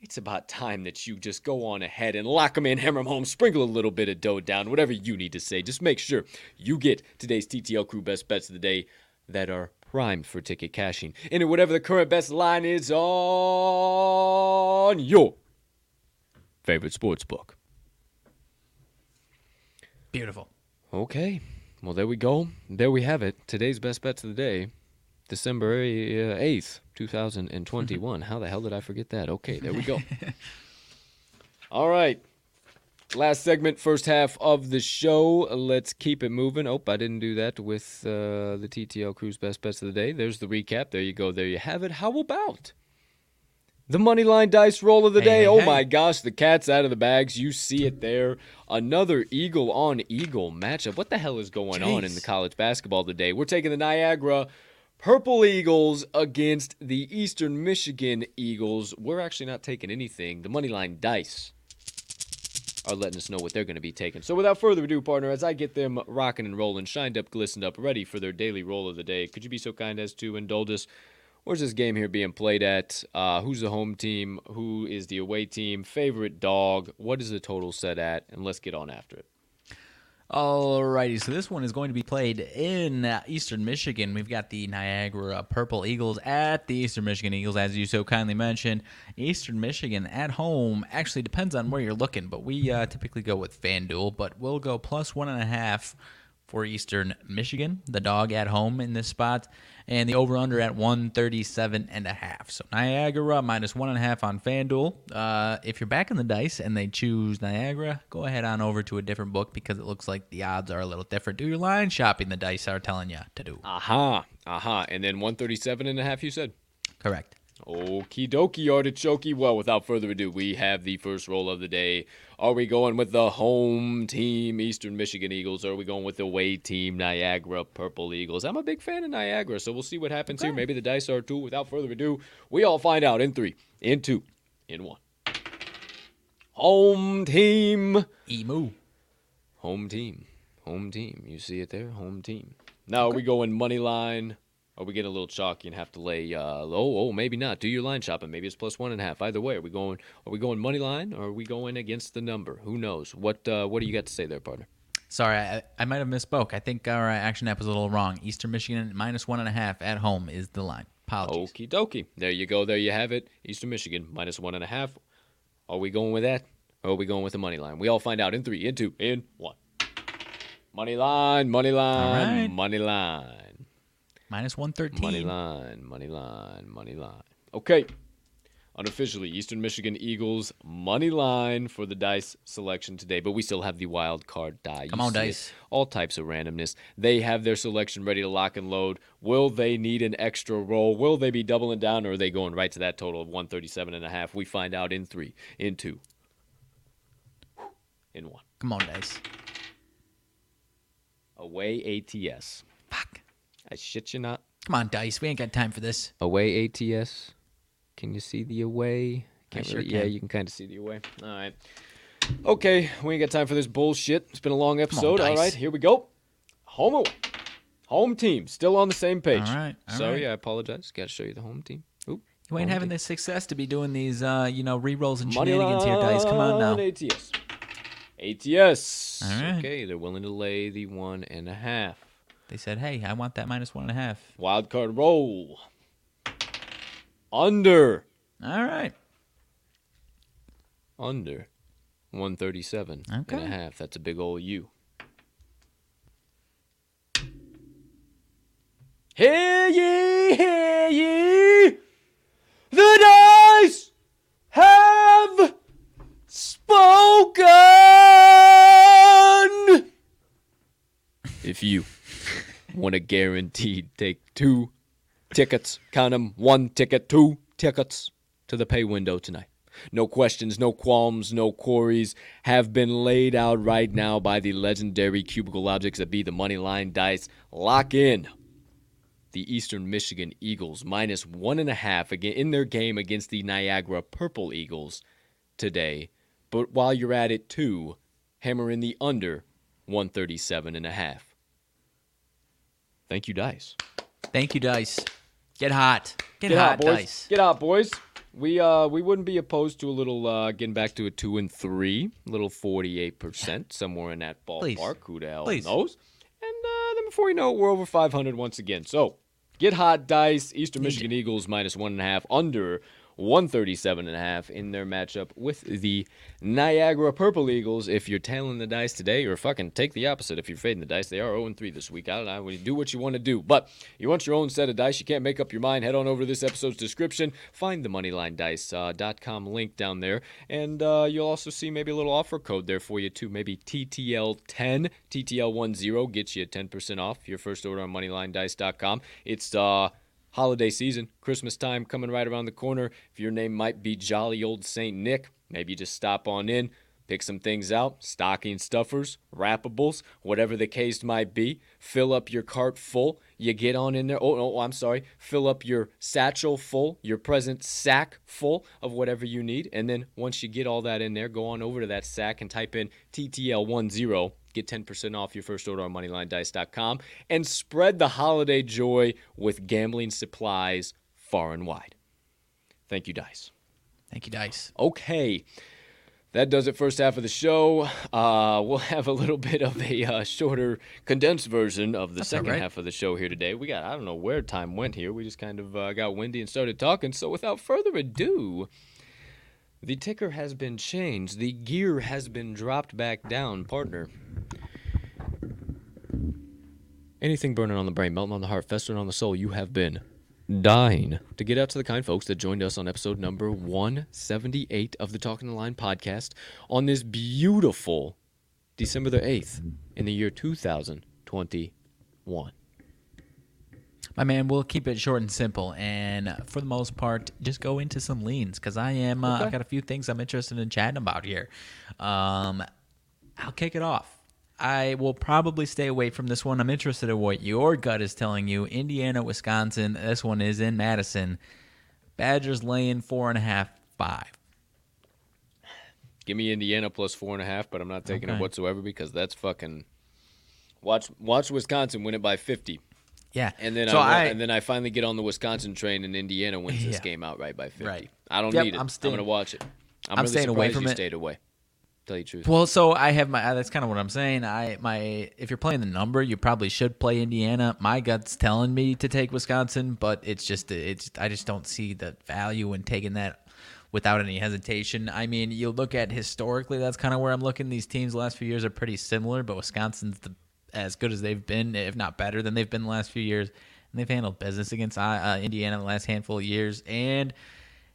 it's about time that you just go on ahead and lock them in, hammer them home, sprinkle a little bit of dough down, whatever you need to say. Just make sure you get today's TTL Crew best bets of the day that are primed for ticket cashing. And whatever the current best line is on your favorite sports book. Beautiful. Okay. Well, there we go. There we have it. Today's best bets of the day. December uh, 8th, 2021. How the hell did I forget that? Okay, there we go. All right. Last segment, first half of the show. Let's keep it moving. Oh, I didn't do that with uh, the TTL Crew's Best Bets of the Day. There's the recap. There you go. There you have it. How about the money line dice roll of the Hey, day? hey, oh hey. my gosh, the cat's out of the bags. You see it there. Another eagle on eagle matchup. What the hell is going on in the college basketball today? We're taking the Niagara Purple Eagles against the Eastern Michigan Eagles. We're actually not taking anything. The money line dice are letting us know what they're going to be taking. So without further ado, partner, as I get them rocking and rolling, shined up, glistened up, ready for their daily roll of the day, could you be so kind as to indulge us? Where's this game here being played at? Uh, who's the home team? Who is the away team? Favorite dog? What is the total set at? And let's get on after it. Alrighty, so this one is going to be played in uh, Eastern Michigan. We've got the Niagara Purple Eagles at the Eastern Michigan Eagles, as you so kindly mentioned. Eastern Michigan at home actually depends on where you're looking, but we uh, typically go with FanDuel, but we'll go plus one and a half for Eastern Michigan, the dog at home in this spot, and the over/under at 137 and a half. So Niagara minus one and a half on FanDuel. Uh, if you're back in the dice and they choose Niagara, go ahead on over to a different book because it looks like the odds are a little different. Do your line shopping. The dice are telling you to do. Aha, aha. And then 137 and a half, you said? Correct. Okie dokie, artichoke. Well, without further ado, we have the first roll of the day. Are we going with the home team, Eastern Michigan Eagles, or are we going with the away team, Niagara Purple Eagles? I'm a big fan of Niagara, so we'll see what happens here. Maybe the dice are too. Without further ado, we all find out in three, in two, in one. Home team. Emu. Home team. Home team. You see it there? Home team. Now, are we going money line? Are we getting a little chalky and have to lay uh oh, oh maybe not. Do your line shopping. Maybe it's plus one and a half. Either way, are we going are we going money line or are we going against the number? Who knows? What uh what do you got to say there, partner? Sorry, I, I might have misspoke. I think our action app was a little wrong. Eastern Michigan minus one and a half at home is the line. Apologies. Okie dokie. There you go. There you have it. Eastern Michigan minus one and a half. Are we going with that? Or are we going with the money line? We all find out in three, in two, in one. Money line, money line, right. money line. Minus 113. Money line, money line, money line. Okay. Unofficially, Eastern Michigan Eagles money line for the dice selection today, but we still have the wild card die. You Come on, see it. dice. All types of randomness. They have their selection ready to lock and load. Will they need an extra roll? Will they be doubling down, or are they going right to that total of 137 and a half? We find out in three, in two, in one. Come on, dice. Away ATS. Fuck. I shit you not. Come on, dice. We ain't got time for this. Away ATS. Can you see the away? I sure Yeah, can. you can kind of see the away. All right. Okay, we ain't got time for this bullshit. It's been a long episode. All Dice. right, here we go. Home away. Home team still on the same page. All right, all Sorry, right. I apologize. Got to show you the home team. Oop. You ain't having team. the success to be doing these, uh, you know, re-rolls and Money shenanigans here, dice. Come on now. ATS. ATS. All right. Okay, they're willing to lay the one and a half. They said, hey, I want that minus one and a half. Wild card roll. Under. All right. Under 137 and a half. That's a big old U. Hear ye, hear ye! The dice have spoken! If you want to guaranteed take two tickets, count 'em, one ticket, two tickets to the pay window tonight. No questions, no qualms, no queries have been laid out right now by the legendary cubicle objects that be the money line dice. Lock in the Eastern Michigan Eagles minus one and a half again in their game against the Niagara Purple Eagles today. But while you're at it too, hammer in the under 137 and a half. Thank you, Dice. Thank you, dice. Get hot. Get, Get hot, out, boys. dice. Get out, boys. We uh we wouldn't be opposed to a little uh getting back to a two and three, a little forty eight percent somewhere in that ballpark. Please. Who the hell Please. knows? And uh, then before you know it, we're over five hundred once again. So get hot dice. Eastern Michigan Eagles minus one and a half under. 137 and a half in their matchup with the Niagara Purple Eagles. If you're tailing the dice today, or fucking take the opposite. If you're fading the dice, they are 0 3 this week. I don't know. You do what you want to do. But you want your own set of dice. You can't make up your mind. Head on over to this episode's description. Find the moneylinedice.com link down there. And uh, you'll also see maybe a little offer code there for you, too. Maybe TTL10, TTL10 gets you 10% off your first order on moneylinedice.com. It's, uh, holiday season, Christmas time coming right around the corner. If your name might be Jolly Old Saint Nick, maybe you just stop on in, pick some things out, stocking stuffers, wrappables, whatever the case might be. Fill up your cart full. You get on in there. Oh, no, I'm sorry. Fill up your satchel full, your present sack full of whatever you need. And then once you get all that in there, go on over to that sack and type in TTL10 get 10% off your first order on moneylinedice.com and spread the holiday joy with gambling supplies far and wide. Thank you, Dice. Thank you, dice. Okay. That does it first half of the show. Uh, we'll have a little bit of a uh, shorter, condensed version of the That's second right. half of the show here today. We got, I don't know where time went here. We just kind of uh, got windy and started talking. So without further ado, the ticker has been changed. The gear has been dropped back down, partner. Anything burning on the brain, melting on the heart, festering on the soul, you have been dying to get out to the kind folks that joined us on episode number 178 of the Talking the Line podcast on this beautiful December the 8th in the year 2021. My man, we'll keep it short and simple, and for the most part, just go into some leans because I am. Uh, Okay. I've got a few things I'm interested in chatting about here. Um, I'll kick it off. I will probably stay away from this one. I'm interested in what your gut is telling you. Indiana, Wisconsin. This one is in Madison. Badgers laying four and a half, five. Give me Indiana plus four and a half, but I'm not taking it whatsoever because that's fucking. Watch watch Wisconsin win it by 50. Yeah, And then so I, I, and then I finally get on the Wisconsin train and Indiana wins this Yeah. game outright by 50. Right. I don't Yep, need it. I'm I'm, going to watch it. I'm, I'm really staying away from you it. stayed away. Tell you the truth. Well, so I have my. uh, That's kind of what I'm saying. I my if you're playing the number, you probably should play Indiana. My gut's telling me to take Wisconsin, but it's just it's I just don't see the value in taking that without any hesitation. I mean, you look at historically, that's kind of where I'm looking. These teams the last few years are pretty similar, but Wisconsin's the as good as they've been, if not better than they've been the last few years. and they've handled business against uh, uh, Indiana the last handful of years. And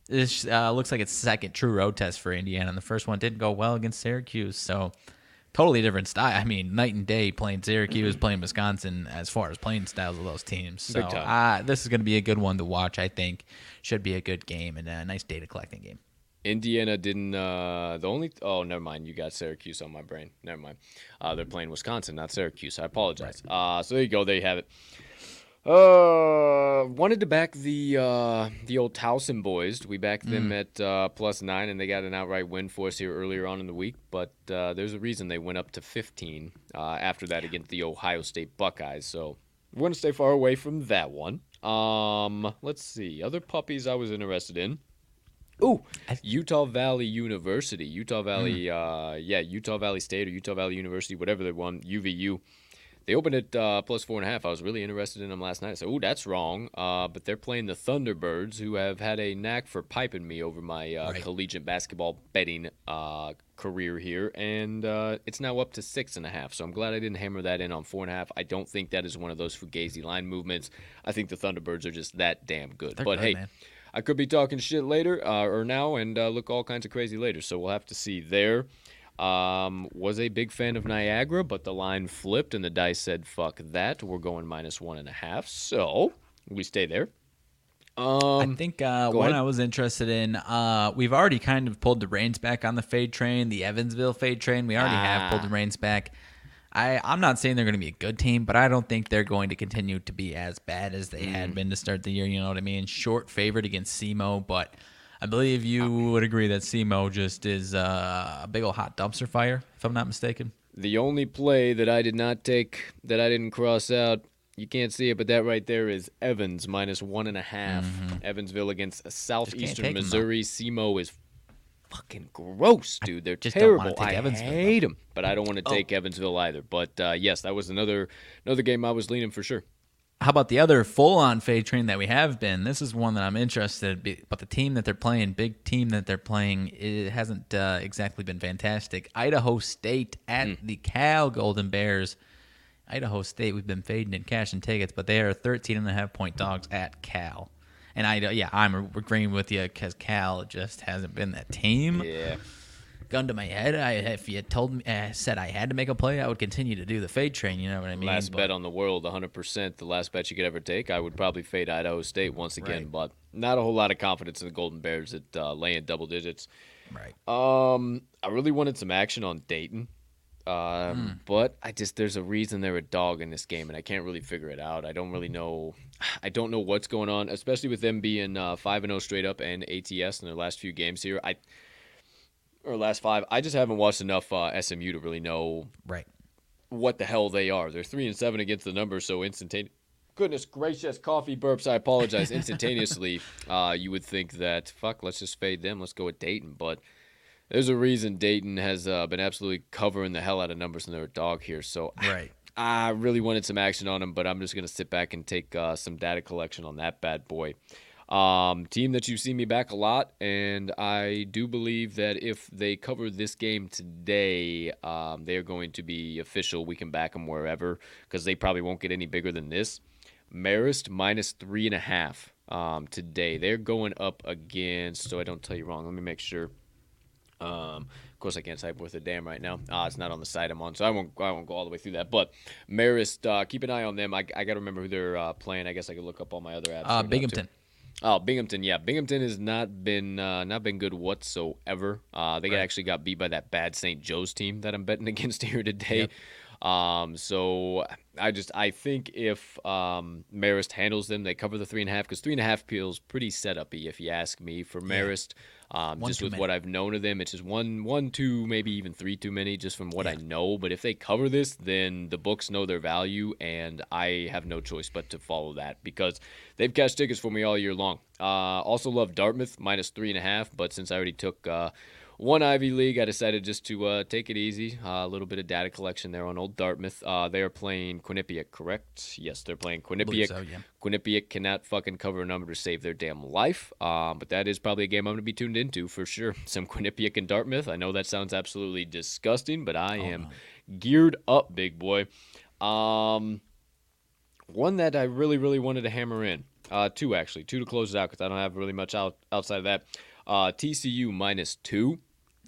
this uh, looks like it's second true road test for Indiana. And the first one didn't go well against Syracuse, so totally different style. I mean, night and day playing Syracuse, playing Wisconsin as far as playing styles of those teams. So uh, this is going to be a good one to watch. I think should be a good game and a nice data collecting game. Indiana didn't. Uh, the only. Oh, never mind. You got Syracuse on my brain. Never mind. Uh, they're playing Wisconsin, not Syracuse. I apologize. Uh, so there you go. There you have it. Uh, wanted to back the uh, the old Towson boys. We backed them at uh, plus nine, and they got an outright win for us here earlier on in the week. But uh, there's a reason they went up to 15 uh, after that against the Ohio State Buckeyes. So we're gonna stay far away from that one. Um, let's see. Other puppies I was interested in. Ooh, Utah Valley University, Utah Valley, uh, yeah, Utah Valley State or Utah Valley University, whatever they won, UVU. They opened at uh, plus four and a half. I was really interested in them last night. I said, "Ooh, that's wrong." Uh, but they're playing the Thunderbirds, who have had a knack for piping me over my uh, Right. collegiate basketball betting uh, career here, and uh, it's now up to six and a half. So I'm glad I didn't hammer that in on four and a half. I don't think that is one of those fugazi line movements. I think the Thunderbirds are just that damn good. They're but good, hey. man. I could be talking shit later uh, or now and uh, look all kinds of crazy later. So we'll have to see there. Um, was a big fan of Niagara, but the line flipped and the dice said, fuck that. We're going minus one and a half. So we stay there. I Um, think uh, one ahead. I was interested in. Uh, we've already kind of pulled the reins back on the fade train, the Evansville fade train. We already have pulled Ah. the reins back. I, I'm not saying they're going to be a good team, but I don't think they're going to continue to be as bad as they Mm. had been to start the year. You know what I mean? Short favorite against SEMO, but I believe you would agree that SEMO just is uh, a big old hot dumpster fire, if I'm not mistaken. the only play that I did not take, that I didn't cross out, you can't see it, but that right there is Evans minus one and a half. Evansville against Southeastern take 'em, though. Missouri. SEMO is fucking gross, dude. They're just don't terrible. take I Evansville, hate them, but I don't want to Oh. take Evansville either. But uh, yes, that was another another game I was leaning for sure. How about the other full-on fade train that we have been? This is one that I'm interested. in, But the team that they're playing, big team that they're playing, it hasn't uh, exactly been fantastic. Idaho State at Hmm. the Cal Golden Bears. Idaho State, we've been fading in cash and tickets, but they are 13 and a half point dogs at Cal. And I, yeah, I'm agreeing with you because Cal just hasn't been that team Yeah. gun to my head, I, if you told me, uh, said I had to make a play, I would continue to do the fade train. You know what I mean? last But- bet on the world, 100%. The last bet you could ever take. I would probably fade Idaho State once again, Right. but not a whole lot of confidence in the Golden Bears at uh, laying double digits. right. Um, I really wanted some action on Dayton, Hmm. um, but I just there's a reason they're a dog in this game, and I can't really figure it out. I don't really know. I don't know what's going on, especially with them being uh, five and zero straight up and ATS in their last few games here. I or last five. I just haven't watched enough uh, SMU to really know Right. what the hell they are. They're three and seven against the numbers, so instantaneous. Goodness gracious, coffee burps. I apologize. Instantaneously, uh, you would think that fuck, let's just fade them. Let's go with Dayton, but there's a reason Dayton has uh, been absolutely covering the hell out of numbers and they're a dog here. So Right. I really wanted some action on them, but I'm just gonna sit back and take uh, some data collection on that bad boy. Um, team that you've seen me back a lot, and I do believe that if they cover this game today, um, they're going to be official. We can back them wherever because they probably won't get any bigger than this. Marist minus three and a half um, today. They're going up against. So I don't tell you wrong. Let me make sure. Um, of course, I can't type worth a damn right now. Uh, it's not on the site I'm on, so I won't. I won't go all the way through that. But Marist, uh, keep an eye on them. I, I got to remember who they're uh, playing. I guess I could look up all my other apps. Uh, right now, too. Binghamton. Oh, Binghamton, yeah, Binghamton has not been uh, not been good whatsoever. Uh, they Right. actually got beat by that bad St. Joe's team that I'm betting against here today. Um, so I just I think if um, Marist handles them, they cover the three and a half because three and a half feels pretty setupy if you ask me for Marist. Um, One just with many. what I've known of them, it's just one, one, two, maybe even three too many, just from what I know. But if they cover this, then the books know their value, and I have no choice but to follow that because they've cashed tickets for me all year long. Uh, also love Dartmouth minus three and a half, but since I already took uh, one Ivy League, I decided just to uh, take it easy. Uh, a little bit of data collection there on Old Dartmouth. Uh, they are playing Quinnipiac, correct? Yes, they're playing Quinnipiac. so, yeah. Quinnipiac cannot fucking cover a number to save their damn life. Um, but that is probably a game I'm going to be tuned into for sure. Some Quinnipiac and Dartmouth. I know that sounds absolutely disgusting, but I am geared up, big boy. Um, one that I really, really wanted to hammer in. Uh, two actually, two to close it out because I don't have really much out outside of that. Uh, TCU minus two.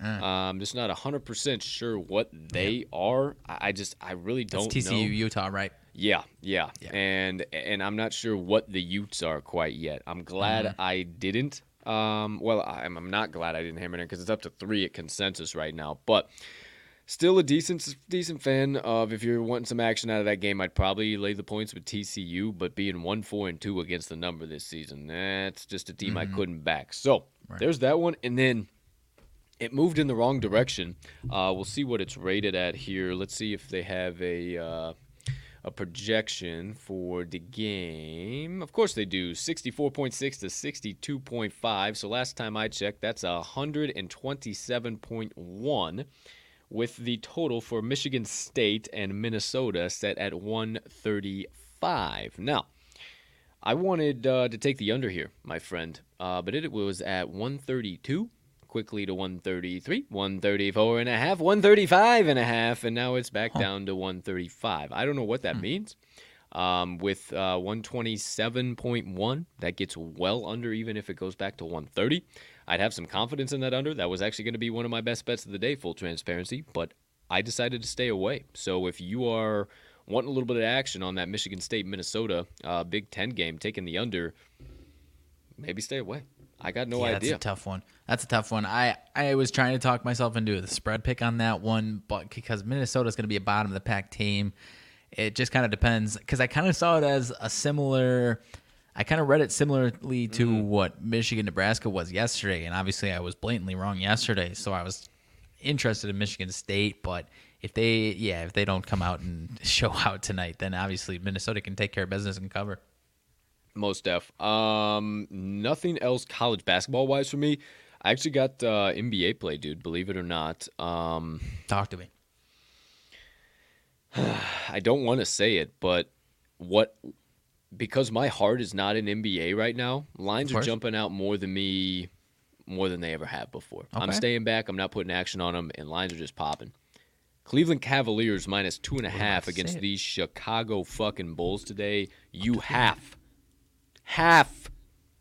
I'm just not hundred percent sure what they are. I, just, I really don't know. TCU know. Utah, right? Yeah, yeah, Yeah. and and I'm not sure what the Utes are quite yet. I'm glad Mm-hmm. I didn't. Um, well, I'm, I'm not glad I didn't hammer it in because it's up to three at consensus right now. But still a decent decent fan of. If you're wanting some action out of that game, I'd probably lay the points with TCU. But being one four and two against the number this season, that's just a team I couldn't back. So Mm-hmm. Right. there's that one, and then it moved in the wrong direction. Uh, we'll see what it's rated at here. Let's see if they have a uh, a projection for the game. Of course they do. 64.6 to 62.5. So last time I checked, that's 127.1 with the total for Michigan State and Minnesota set at 135. Now, I wanted uh, to take the under here, my friend, uh, but it was at 132, quickly to 133, 134 and a half, 135 and a half, and now it's back down to 135. I don't know what that means. Um, with uh, 127.1, that gets well under, even if it goes back to 130. I'd have some confidence in that under. That was actually going to be one of my best bets of the day, full transparency, but I decided to stay away. So if you are wanting a little bit of action on that Michigan State Minnesota uh, Big Ten game, taking the under, maybe stay away. I got no yeah, idea. that's a tough one. That's a tough one. I I was trying to talk myself into the spread pick on that one, but because Minnesota's going to be a bottom of the pack team, it just kind of depends. Because I kind of saw it as a similar. I kind of read it similarly to Mm-hmm. what Michigan Nebraska was yesterday, and obviously I was blatantly wrong yesterday. So I was interested in Michigan State, but if they yeah if they don't come out and show out tonight, then obviously Minnesota can take care of business and cover. Most def. Um, nothing else college basketball wise for me. I actually got uh, NBA play, dude. Believe it or not. Um, Talk to me. I don't want to say it, but what because my heart is not in NBA right now. Lines are jumping out more than me, more than they ever have before. I'm staying back. I'm not putting action on them, and lines are just popping. Cleveland Cavaliers minus two and a half against these Chicago fucking Bulls today. You have, have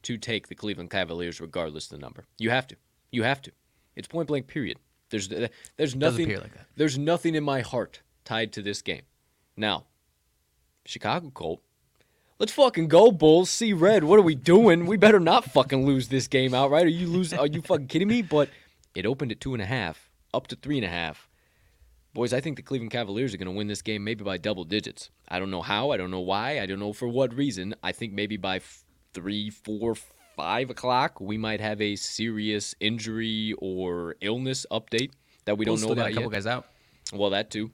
to take the Cleveland Cavaliers regardless of the number. You have to. You have to. It's point blank. Period. There's there's nothing. like. There's nothing in my heart tied to this game. Now, Chicago Colt. Let's fucking go, Bulls. See red. What are we doing? We better not fucking lose this game outright. Are you lose? Are you fucking kidding me? But it opened at two and a half, up to three and a half. Boys, I think the Cleveland Cavaliers are going to win this game maybe by double digits. I don't know how. I don't know why. I don't know for what reason. I think maybe by f- three, four, five o'clock, we might have a serious injury or illness update that we don't know still got about a couple yet. guys out. Well, that too.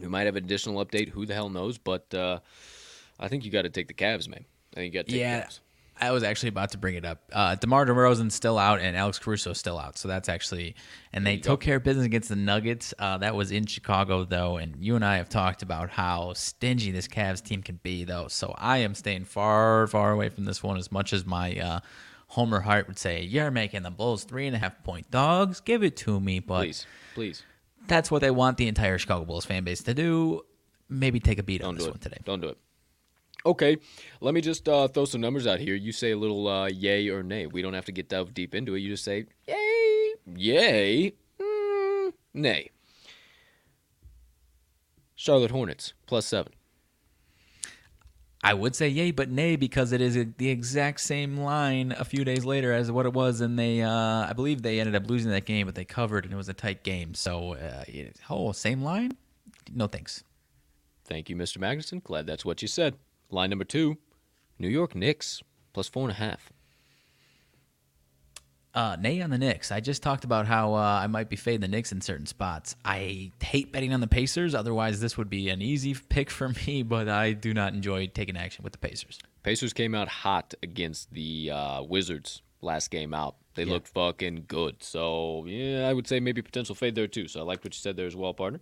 We might have an additional update. Who the hell knows? But uh, I think you got to take the Cavs, man. I think you got to take Yeah, the Cavs. I was actually about to bring it up. Uh, DeMar DeRozan's still out, and Alex Caruso's still out. So that's actually, and they you go. took care of business against the Nuggets. Uh, that was in Chicago, though, and you and I have talked about how stingy this Cavs team can be, though. So I am staying far, far away from this one. As much as my uh, Homer heart would say, "You're making the Bulls three and a half point dogs. Give it to me." But Please, please, that's what they want the entire Chicago Bulls fan base to do. Maybe take a beat on don't this do one today. Don't do it. Okay, let me just uh, throw some numbers out here. You say a little uh, yay or nay. We don't have to get delve deep into it. You just say yay, yay, mm, nay. Charlotte Hornets plus seven. I would say yay, but nay because it is the exact same line a few days later as what it was, and they, uh, I believe they ended up losing that game, but they covered and it was a tight game. So, uh, oh, same line? No thanks. Thank you, Mr. Magnuson. Glad that's what you said. Line number two, New York Knicks plus four and a half. Uh, nay on the Knicks. I just talked about how uh, I might be fading the Knicks in certain spots. I hate betting on the Pacers. Otherwise, this would be an easy pick for me, but I do not enjoy taking action with the Pacers. Pacers came out hot against the uh, Wizards last game out. They Yeah. looked fucking good. So yeah, I would say maybe potential fade there too. So I liked what you said there as well, partner.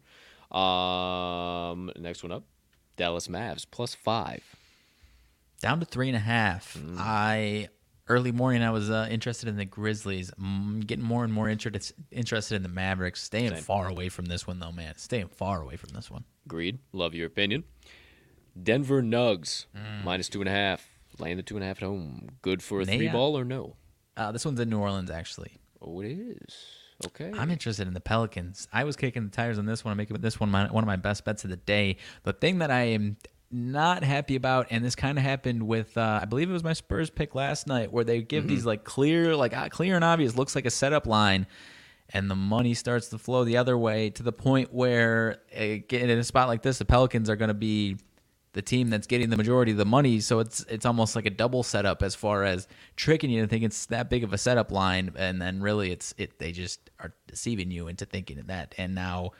Um, next one up, Dallas Mavs plus five. down to three and a half. Mm. I early morning I was uh, interested in the Grizzlies. Mm, getting more and more interested interested in the Mavericks. Staying Same. far away from this one though, man. Staying far away from this one. Agreed. Love your opinion. Denver Nugs minus two and a half. Laying the two and a half at home. Good for a three ball or no? Uh, this one's in New Orleans, actually. Oh, it is. Okay. I'm interested in the Pelicans. I was kicking the tires on this one. I'm making this one my, one of my best bets of the day. The thing that I am not happy about, and this kind of happened with, uh, I believe it was my Spurs pick last night, where they give these like clear, like uh, clear and obvious, looks like a setup line, and the money starts to flow the other way to the point where, uh, in a spot like this, the Pelicans are going to be the team that's getting the majority of the money. So it's it's almost like a double setup as far as tricking you to think it's that big of a setup line, and then really it's it they just are deceiving you into thinking that. And now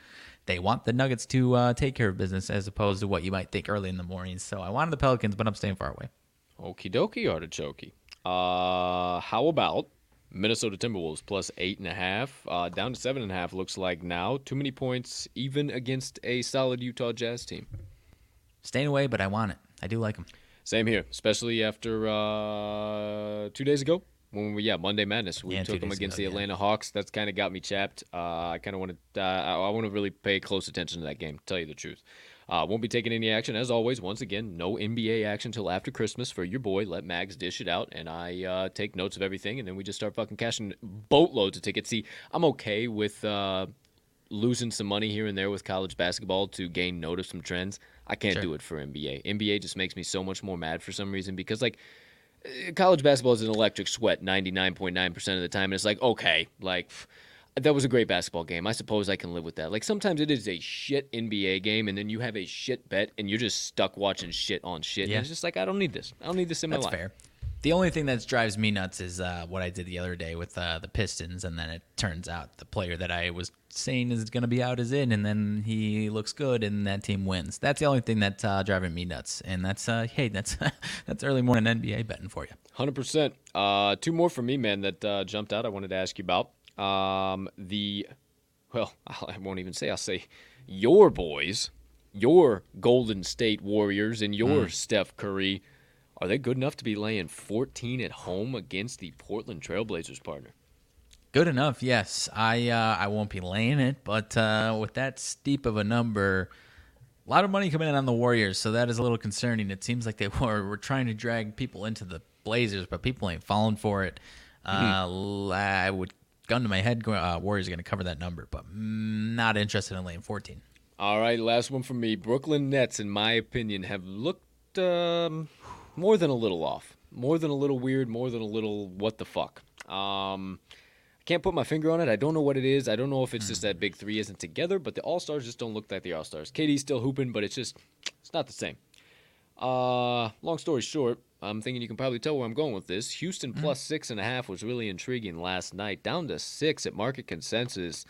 they want the Nuggets to uh, take care of business as opposed to what you might think early in the morning. So I wanted the Pelicans, but I'm staying far away. Okie dokie, artichoke. Uh, how about Minnesota Timberwolves plus eight and a half, uh, down to seven and a half? Looks like now too many points, even against a solid Utah Jazz team. Staying away, but I want it. I do like them. Same here, especially after uh, two days ago when we yeah Monday Madness we Yeah, took them against ago, the yeah. Atlanta Hawks. That's kind of got me chapped. Uh, I kind of want to uh, I, want to really pay close attention to that game. To tell you the truth, uh, won't be taking any action as always. Once again, no NBA action till after Christmas for your boy. Let Mags dish it out, and I uh, take notes of everything, and then we just start fucking cashing boatloads of tickets. See, I'm okay with. Uh, losing some money here and there with college basketball to gain notice some trends. I can't Sure. do it for NBA. NBA just makes me so much more mad for some reason because like eh, college basketball is an electric sweat 99.9% of the time and it's like okay, like that was a great basketball game. I suppose I can live with that. Like sometimes it is a shit NBA game and then you have a shit bet and you're just stuck watching shit on shit. Yeah. And it's just like I don't need this. I don't need this in That's my life. fair. The only thing that drives me nuts is uh, what I did the other day with uh, the Pistons, and then it turns out the player that I was saying is going to be out is in, and then he looks good, and that team wins. That's the only thing that's uh, driving me nuts, and that's uh, hey, that's that's early morning NBA betting for you. Hundred percent. Uh, two more for me, man. That uh, jumped out. I wanted to ask you about um, the. Well, I won't even say. I'll say your boys, your Golden State Warriors, and your Steph Curry. Are they good enough to be laying 14 at home against the Portland Trailblazers, partner? Good enough, yes. I uh, I won't be laying it, but uh, with that steep of a number, a lot of money coming in on the Warriors, so that is a little concerning. It seems like they were were trying to drag people into the Blazers, but people ain't falling for it. Uh, l- I would gun to my head, uh, Warriors are going to cover that number, but not interested in laying 14. All right, last one for me. Brooklyn Nets, in my opinion, have looked um, more than a little off, more than a little weird, more than a little what the fuck. Um, can't put my finger on it. I don't know what it is. I don't know if it's just that big three isn't together, but the All Stars just don't look like the All Stars. KD's still hooping, but it's just it's not the same. Uh, long story short, I'm thinking you can probably tell where I'm going with this. Houston plus six and a half was really intriguing last night, down to six at market consensus.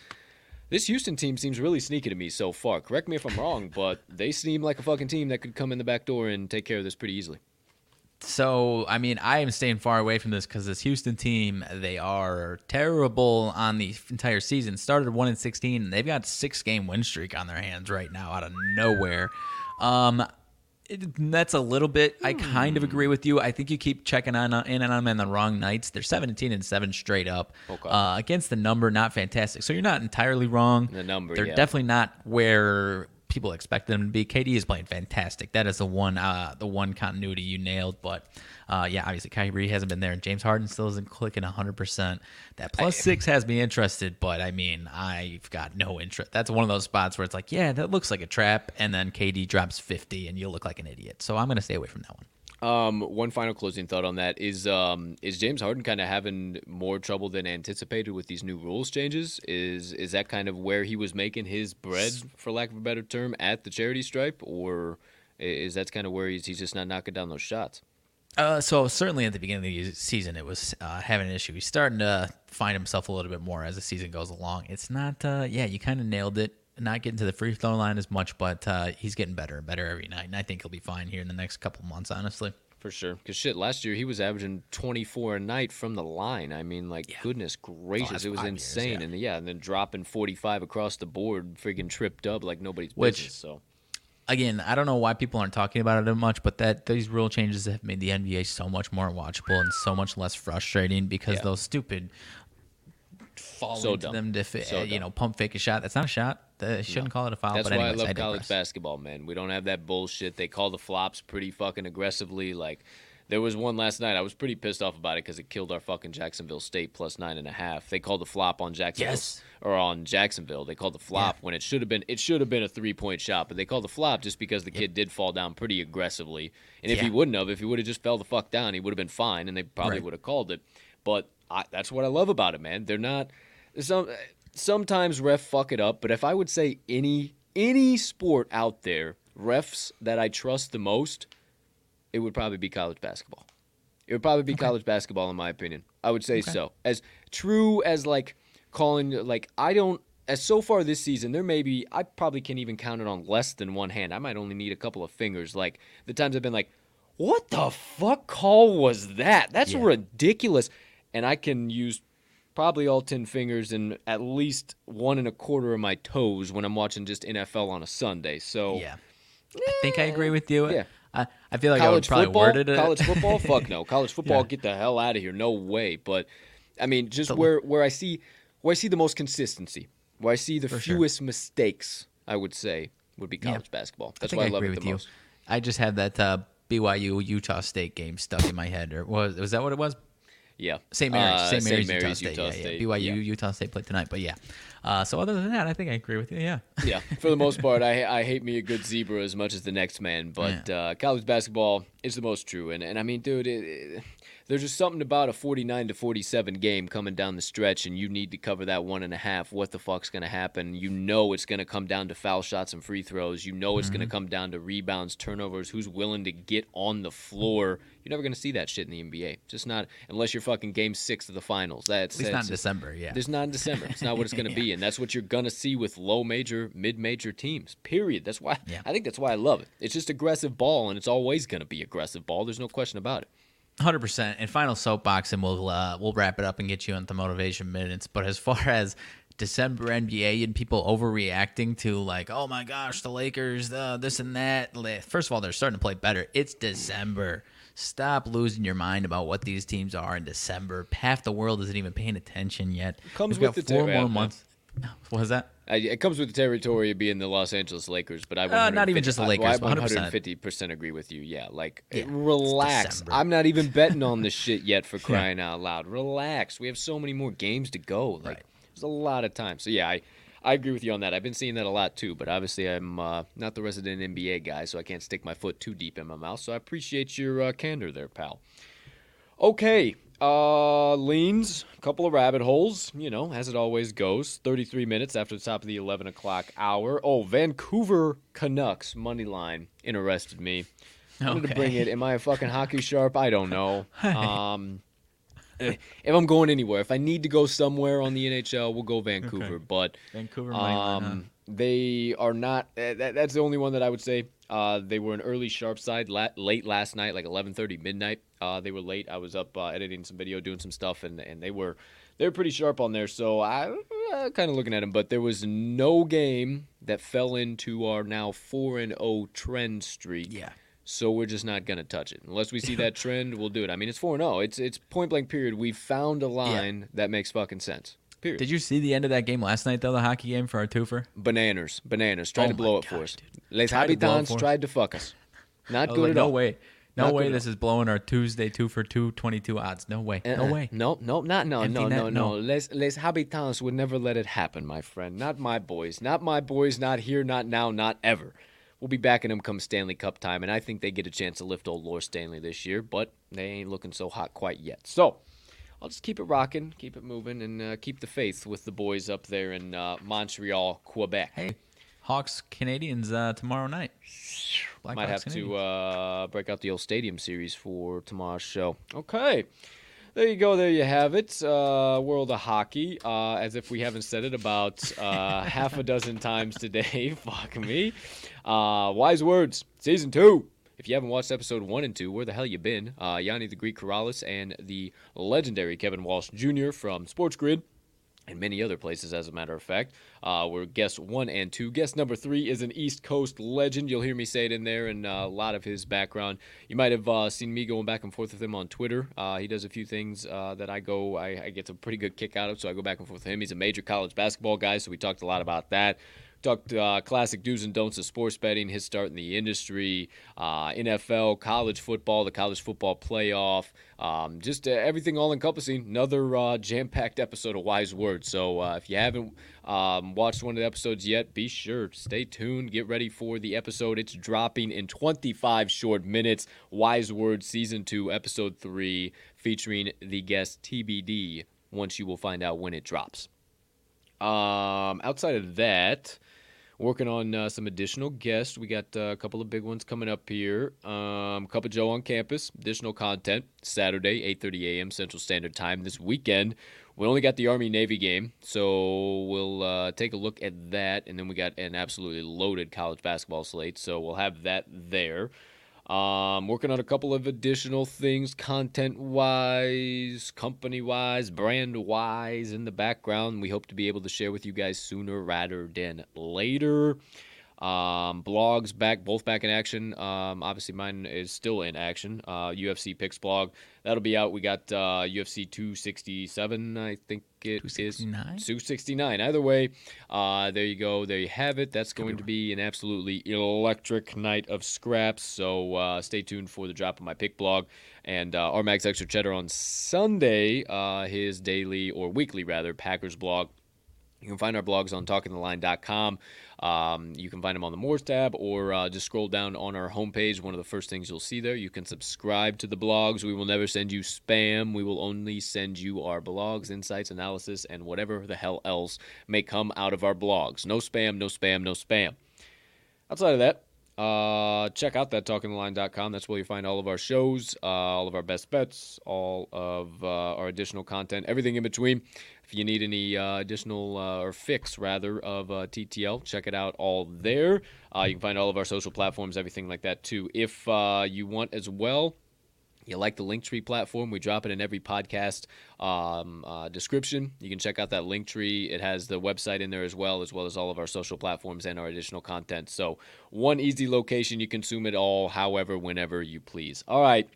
This Houston team seems really sneaky to me so far. Correct me if I'm wrong, but they seem like a fucking team that could come in the back door and take care of this pretty easily. So, I mean, I am staying far away from this because this Houston team, they are terrible on the entire season. Started 1 in 16, and they've got six game win streak on their hands right now out of nowhere. Um, it, that's a little bit. I kind of agree with you. I think you keep checking on in and on them on the wrong nights. They're 17 and 7 straight up. Okay. Uh, against the number, not fantastic. So you're not entirely wrong. The number, They're yeah. definitely not where people expect them to be. KD is playing fantastic. That is the one uh, the one continuity you nailed. But uh, yeah, obviously Kyrie hasn't been there, and James Harden still isn't clicking 100. percent That plus six has me interested, but I mean I've got no interest. That's one of those spots where it's like, yeah, that looks like a trap, and then KD drops 50, and you look like an idiot. So I'm gonna stay away from that one. Um, one final closing thought on that is um, is James Harden kind of having more trouble than anticipated with these new rules changes? Is is that kind of where he was making his bread, for lack of a better term, at the charity stripe, or is that kind of where he's he's just not knocking down those shots? Uh, so certainly at the beginning of the season, it was uh, having an issue. He's starting to find himself a little bit more as the season goes along. It's not, uh, yeah, you kind of nailed it. Not getting to the free throw line as much, but uh, he's getting better and better every night, and I think he'll be fine here in the next couple months. Honestly, For sure, because shit, last year he was averaging 24 a night from the line. I mean, like, goodness gracious, it was five years, insane. yeah. And yeah, and then dropping 45 across the board, freaking tripped up like nobody's Which- business. So again, I don't know why people aren't talking about it as much, but that these rule changes have made the NBA so much more watchable and so much less frustrating because Yeah. those stupid fall So into dumb. them to So uh, you dumb. know pump fake a shot. That's not a shot. They shouldn't call it a foul. That's but why anyways, I love digress. college basketball, man. We don't have that bullshit. They call the flops pretty fucking aggressively. Like, there was one last night. I was pretty pissed off about it because it killed our fucking Jacksonville State plus nine and a half. They called the flop on Jacksonville Yes. or on Jacksonville. They called the flop when it should have been it should have been a three point shot, but they called the flop just because the kid did fall down pretty aggressively. And if he wouldn't have, if he would have just fell the fuck down, he would have been fine, and they probably Right. would have called it. But I, that's what I love about it, man. They're not some sometimes ref fuck it up, but if I would say any any sport out there, refs that I trust the most, it would probably be college basketball. It would probably be college basketball, in my opinion. I would say so. As true as like calling, like I don't. As so far this season, there may be. I probably can even count it on less than one hand. I might only need a couple of fingers. Like the times I've been like, "What the fuck call was that? That's Yeah. ridiculous," and I can use probably all 10 fingers and at least one and a quarter of my toes when I'm watching just NFL on a Sunday. So Yeah. I think I agree with you. Yeah. I, I feel like I would college probably football, it. college football, fuck no. College football, Yeah. get the hell out of here. No way. But I mean, just where where I see where I see the most consistency, where I see the For sure. fewest mistakes, I would say would be Yeah. college basketball. That's think why I I love it with the you. most. I just had that uh, BYU Utah State game stuck in my head. Or was was that what it was? Yeah. St. Mary's, Uh, St. Mary's, St. Utah Mary's, State. Utah yeah, State. yeah. BYU Yeah. Utah State played tonight, but yeah. Uh, so other than that, I think I agree with you. Yeah. yeah, for the most part, I I hate me a good zebra as much as the next man, but uh, college basketball is the most true. And and I mean, dude, it, it, there's just something about a 49 to 47 game coming down the stretch, and you need to cover that one and a half. What the fuck's gonna happen? You know it's gonna come down to foul shots and free throws. You know it's Mm-hmm. gonna come down to rebounds, turnovers. Who's willing to get on the floor? You're never gonna see that shit in the NBA. Just not unless you're fucking game six of the finals. That's At least not in December. Yeah. there's not in December. It's not what it's going to be, and that's what you're going to see with low major, mid major teams. Period. That's why Yeah. I think that's why I love it. It's just aggressive ball, and it's always going to be aggressive ball. There's no question about it. Hundred percent. And final soapbox, and we'll uh, we'll wrap it up and get you into motivation minutes. But as far as December NBA and people overreacting to like, oh my gosh, the Lakers, uh, this and that. First of all, they're starting to play better. It's December. Stop losing your mind about what these teams are in December. Half the world isn't even paying attention yet. Comes We've with got the four more months. What was that? I, it comes with the territory of being the Los Angeles Lakers, but I Uh, not even just the Lakers, I 100%. 150 percent agree with you. Yeah, like Yeah, relax. I'm not even betting on this shit yet for crying out loud. Relax. We have so many more games to go. Like Right. there's a lot of time. So yeah, I. I agree with you on that. I've been seeing that a lot too, but obviously I'm uh, not the resident NBA guy, so I can't stick my foot too deep in my mouth. So I appreciate your uh, candor there, pal. Okay, uh, leans, a couple of rabbit holes, you know, as it always goes. 33 minutes after the top of the 11 o'clock hour. Oh, Vancouver Canucks money line interested me. I wanted to bring it. Am I a fucking hockey sharp? I don't know. Um, eh, if I'm going anywhere, if I need to go somewhere on the NHL, we'll go Vancouver. Okay. But Vancouver money line, huh? um, they are not. Uh, that, that's the only one that I would say. Uh, they were an early sharp side la- late last night, like 11:30 midnight. Uh, they were late. I was up uh, editing some video, doing some stuff, and, and they were they were pretty sharp on there. So I uh, kind of looking at them, but there was no game that fell into our now four and zero trend streak. Yeah. So we're just not gonna touch it unless we see that trend. We'll do it. I mean, it's four and zero. It's it's point blank. Period. We found a line that makes fucking sense. Period. Did you see the end of that game last night, though, the hockey game for our twofer? Bananas, bananas. Tried Oh to blow it for us. dude. Les Tried to blow it Habitants for us. tried to fuck us. Not oh, good like, at no all. way. No Not way this is blowing our Tuesday two for two, 22 odds. No way. No Uh-uh. way. No, no, not no, Empty no, net, no, no. no. Les Les Habitants would never let it happen, my friend. Not my boys. Not my boys. Not here. Not now. Not ever. We'll be backing them come Stanley Cup time, and I think they get a chance to lift old Lord Stanley this year, but they ain't looking so hot quite yet. So. I'll just keep it rocking, keep it moving, and uh, keep the faith with the boys up there in uh, Montreal, Quebec. Hey, Hawks Canadians uh, tomorrow night. Blackhawks Might have to Canadians. uh, break out the old stadium series for tomorrow's show. Okay. There you go. There you have it. Uh, world of hockey. Uh, as if we haven't said it about uh, half a dozen times today. Fuck me. Uh, wise words. Season two. If you haven't watched episode one and two, where the hell you been? Uh, Yanni the Greek Corrales and the legendary Kevin Walsh Jr. from Sports Grid and many other places, as a matter of fact. Uh, were one and two. Guest number three is an East Coast legend. You'll hear me say it in there, and uh, a lot of his background. You might have uh, seen me going back and forth with him on Twitter. Uh, he does a few things uh, that I go, I, I get a pretty good kick out of, so I go back and forth with him. He's a major college basketball guy, so we talked a lot about that. Talked uh, classic do's and don'ts of sports betting, his start in the industry, uh, NFL, college football, the college football playoff, um, just uh, everything all encompassing. Another uh, jam packed episode of Wise Words. So uh, if you haven't um, watched one of the episodes yet, be sure stay tuned. Get ready for the episode. It's dropping in 25 short minutes. Wise Words Season 2, Episode 3, featuring the guest TBD. Once you will find out when it drops. Um, outside of that, working on uh, some additional guests. We got uh, a couple of big ones coming up here. Um, Cup of Joe on campus, additional content Saturday, 8:30 a.m. Central Standard Time this weekend. We only got the Army Navy game, so we'll uh, take a look at that, and then we got an absolutely loaded college basketball slate, so we'll have that there. Um, working on a couple of additional things, content wise, company wise, brand wise, in the background. We hope to be able to share with you guys sooner rather than later. Um, blogs back, both back in action. Um, obviously, mine is still in action. Uh, UFC picks blog that'll be out. We got uh, UFC 267, I think it 269? is 269. Either way, uh, there you go. There you have it. That's going to be an absolutely electric night of scraps. So uh, stay tuned for the drop of my pick blog and uh, RMag's Extra Cheddar on Sunday. Uh, his daily or weekly rather Packers blog. You can find our blogs on talkingtheline.com. Um, you can find them on the Moors tab or uh, just scroll down on our homepage. One of the first things you'll see there. You can subscribe to the blogs. We will never send you spam. We will only send you our blogs, insights, analysis, and whatever the hell else may come out of our blogs. No spam, no spam, no spam. Outside of that, uh, check out that talkingtheline.com. That's where you find all of our shows, uh, all of our best bets, all of uh, our additional content, everything in between. If you need any uh, additional uh, or fix rather of uh, TTL, check it out all there. Uh, you can find all of our social platforms, everything like that too. If uh, you want as well, you like the Linktree platform, we drop it in every podcast um, uh, description. You can check out that Linktree. It has the website in there as well, as well as all of our social platforms and our additional content. So, one easy location, you consume it all, however, whenever you please. All right.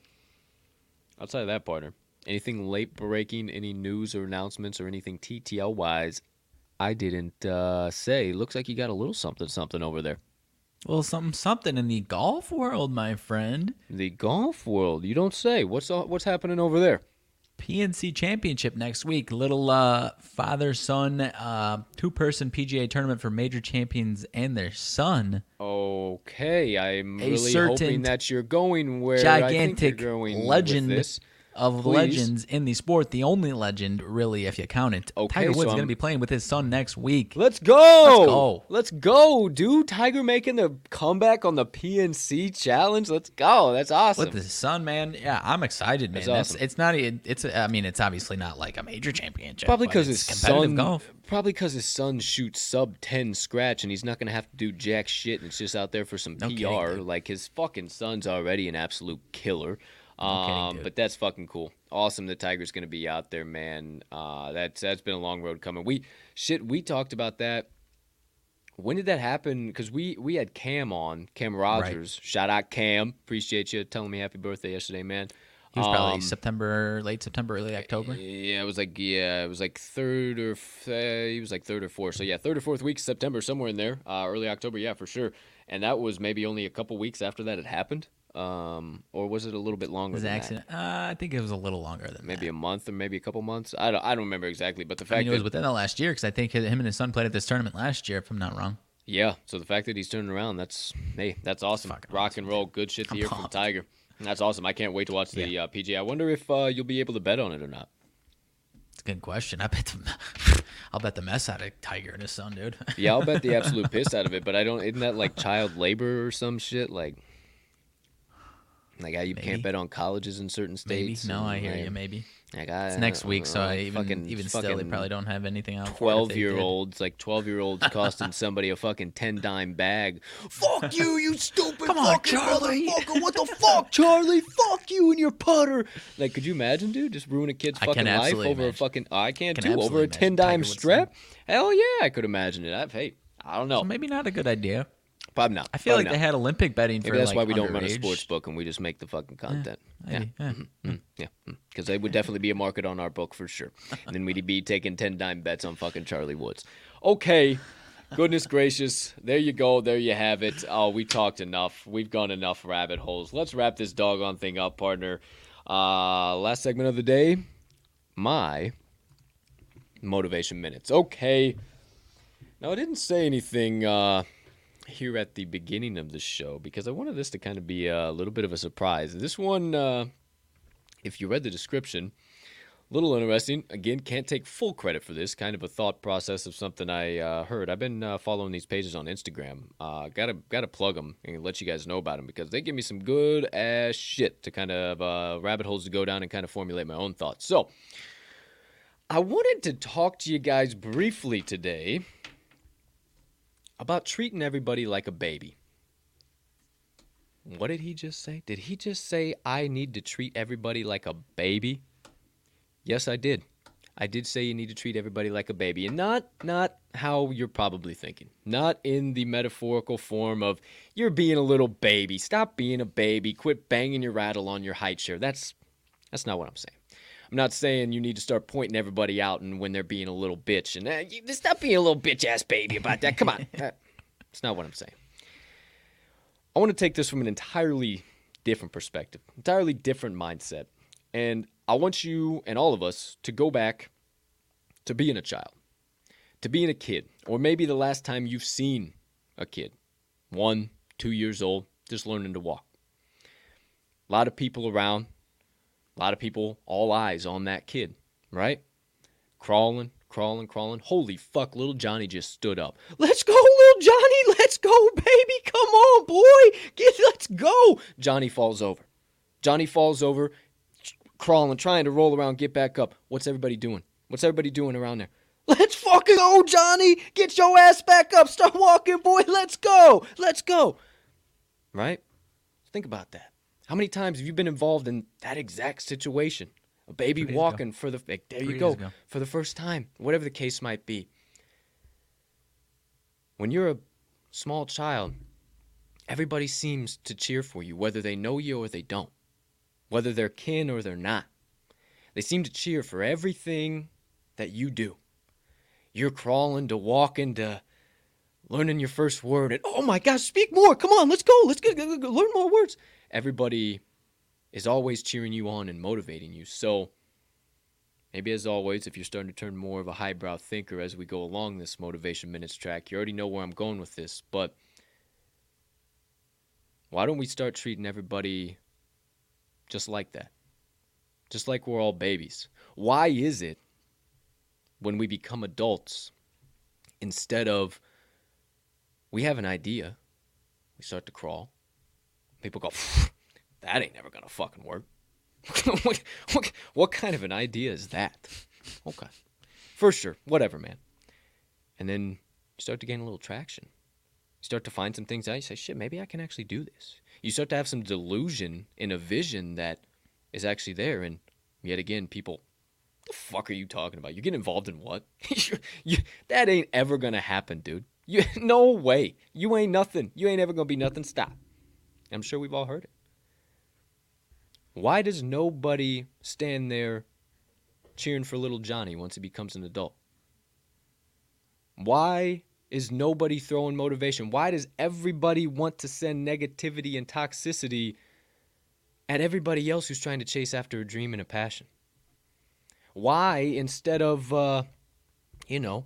Outside of that, partner, anything late breaking, any news or announcements or anything TTL wise, I didn't uh, say. Looks like you got a little something something over there. Well, something something in the golf world, my friend. The golf world, you don't say. What's what's happening over there? PNC Championship next week. Little uh, father son uh, two person PGA tournament for major champions and their son. Okay, I'm A really hoping that you're going where gigantic legend of Please. legends in the sport, the only legend, really, if you count it. Okay, Tiger Woods so is going to be playing with his son next week. Let's go! Let's go! Let's go, dude! Tiger making the comeback on the PNC Challenge. Let's go! That's awesome. With his son, man. Yeah, I'm excited, man. That's awesome. it's not. It's. I mean, it's obviously not like a major championship. Probably because his son. Golf. Probably because his son shoots sub ten scratch, and he's not going to have to do jack shit. And it's just out there for some no PR. Kidding, like his fucking son's already an absolute killer. Um, but that's fucking cool. Awesome. The Tiger's going to be out there, man. Uh, that's that's been a long road coming. We shit. We talked about that. When did that happen? Because we we had Cam on Cam Rogers. Right. Shout out Cam. Appreciate you telling me happy birthday yesterday, man. He was probably um, September, late September, early October. Yeah, it was like yeah, it was like third or f- uh, he was like third or fourth. So yeah, third or fourth week September, somewhere in there. Uh, early October, yeah, for sure. And that was maybe only a couple weeks after that had happened. Um, or was it a little bit longer? Was accident? Uh, I think it was a little longer than maybe that. a month or maybe a couple months. I don't. I don't remember exactly, but the fact I mean, it was within the last year because I think him and his son played at this tournament last year, if I'm not wrong. Yeah. So the fact that he's turning around, that's hey, that's awesome. Rock awesome, and roll, good shit to hear from Tiger. That's awesome. I can't wait to watch the yeah. uh, PGA. I wonder if uh, you'll be able to bet on it or not. It's a good question. I bet the, I'll bet the mess out of Tiger and his son, dude. yeah, I'll bet the absolute piss out of it. But I don't. Isn't that like child labor or some shit? Like like how you maybe. can't bet on colleges in certain states. Maybe. No, I hear you. Maybe. Like I, it's next week, so I even fucking, even still, they probably don't have anything out. Twelve year olds, like twelve year olds, costing somebody a fucking ten dime bag. fuck you, you stupid Come on, Charlie. motherfucker! What the fuck, Charlie? Fuck you and your putter. Like, could you imagine, dude? Just ruin a kid's fucking life over imagine. a fucking. Oh, I can't can do over a ten dime strap. Hell yeah, I could imagine it. I've, hey, I don't know. So maybe not a good idea. Probably not. I feel Probably like not. they had Olympic betting Maybe for that's like why we don't run a sports book and we just make the fucking content. Yeah, yeah, yeah. Mm-hmm. yeah. Because mm. there would definitely be a market on our book for sure. and then we'd be taking ten dime bets on fucking Charlie Woods. Okay, Goodness gracious. There you go. There you have it. Oh, we talked enough. We've gone enough rabbit holes. Let's wrap this doggone thing up, partner. Uh, last segment of the day my motivation minutes. Okay. Now, I didn't say anything uh, here at the beginning of the show because I wanted this to kind of be a little bit of a surprise. This one, uh, if you read the description, a little interesting. Again, can't take full credit for this. Kind of a thought process of something I uh, heard. I've been uh, following these pages on Instagram. Uh, gotta gotta plug them and let you guys know about them because they give me some good ass shit to kind of uh, rabbit holes to go down and kind of formulate my own thoughts. So, I wanted to talk to you guys briefly today about treating everybody like a baby. What did he just say? Did he just say I need to treat everybody like a baby? Yes, I did. I did say you need to treat everybody like a baby, and not not how you're probably thinking. Not in the metaphorical form of you're being a little baby. Stop being a baby. Quit banging your rattle on your high chair. That's that's not what I'm saying. I'm not saying you need to start pointing everybody out and when they're being a little bitch and uh, you, stop being a little bitch ass baby about that. Come on, that's not what I'm saying. I want to take this from an entirely different perspective, entirely different mindset, and I want you and all of us to go back to being a child, to being a kid, or maybe the last time you've seen a kid, one, two years old, just learning to walk. A lot of people around, a lot of people, all eyes on that kid, right? Crawling, crawling, crawling. Holy fuck, little Johnny just stood up. Let's go, little Johnny, let's go, baby. Come on, boy. Get let's go. Johnny falls over. Johnny falls over crawling, trying to roll around, get back up. What's everybody doing? What's everybody doing around there? Let's fucking go, Johnny! Get your ass back up! Start walking, boy! Let's go! Let's go! Right? Think about that. How many times have you been involved in that exact situation? A baby walking ago. for the there Three you go for the first time, whatever the case might be. When you're a small child, everybody seems to cheer for you, whether they know you or they don't whether they're kin or they're not. They seem to cheer for everything that you do. You're crawling to walking to learning your first word, and oh my gosh, speak more! Come on, let's go, let's go, learn more words. Everybody is always cheering you on and motivating you. So maybe as always, if you're starting to turn more of a highbrow thinker as we go along this motivation minutes track, you already know where I'm going with this, but why don't we start treating everybody just like that. Just like we're all babies. Why is it when we become adults, instead of we have an idea, we start to crawl, people go, that ain't never gonna fucking work. what, what, what kind of an idea is that? Okay. For sure. Whatever, man. And then you start to gain a little traction. You start to find some things out. You say, shit, maybe I can actually do this you start to have some delusion in a vision that is actually there. And yet again, people, the fuck are you talking about? You get involved in what? you, that ain't ever gonna happen, dude. You, no way. You ain't nothing. You ain't ever gonna be nothing. Stop. I'm sure we've all heard it. Why does nobody stand there cheering for little Johnny once he becomes an adult? Why is nobody throwing motivation? Why does everybody want to send negativity and toxicity at everybody else who's trying to chase after a dream and a passion? Why, instead of, uh, you know,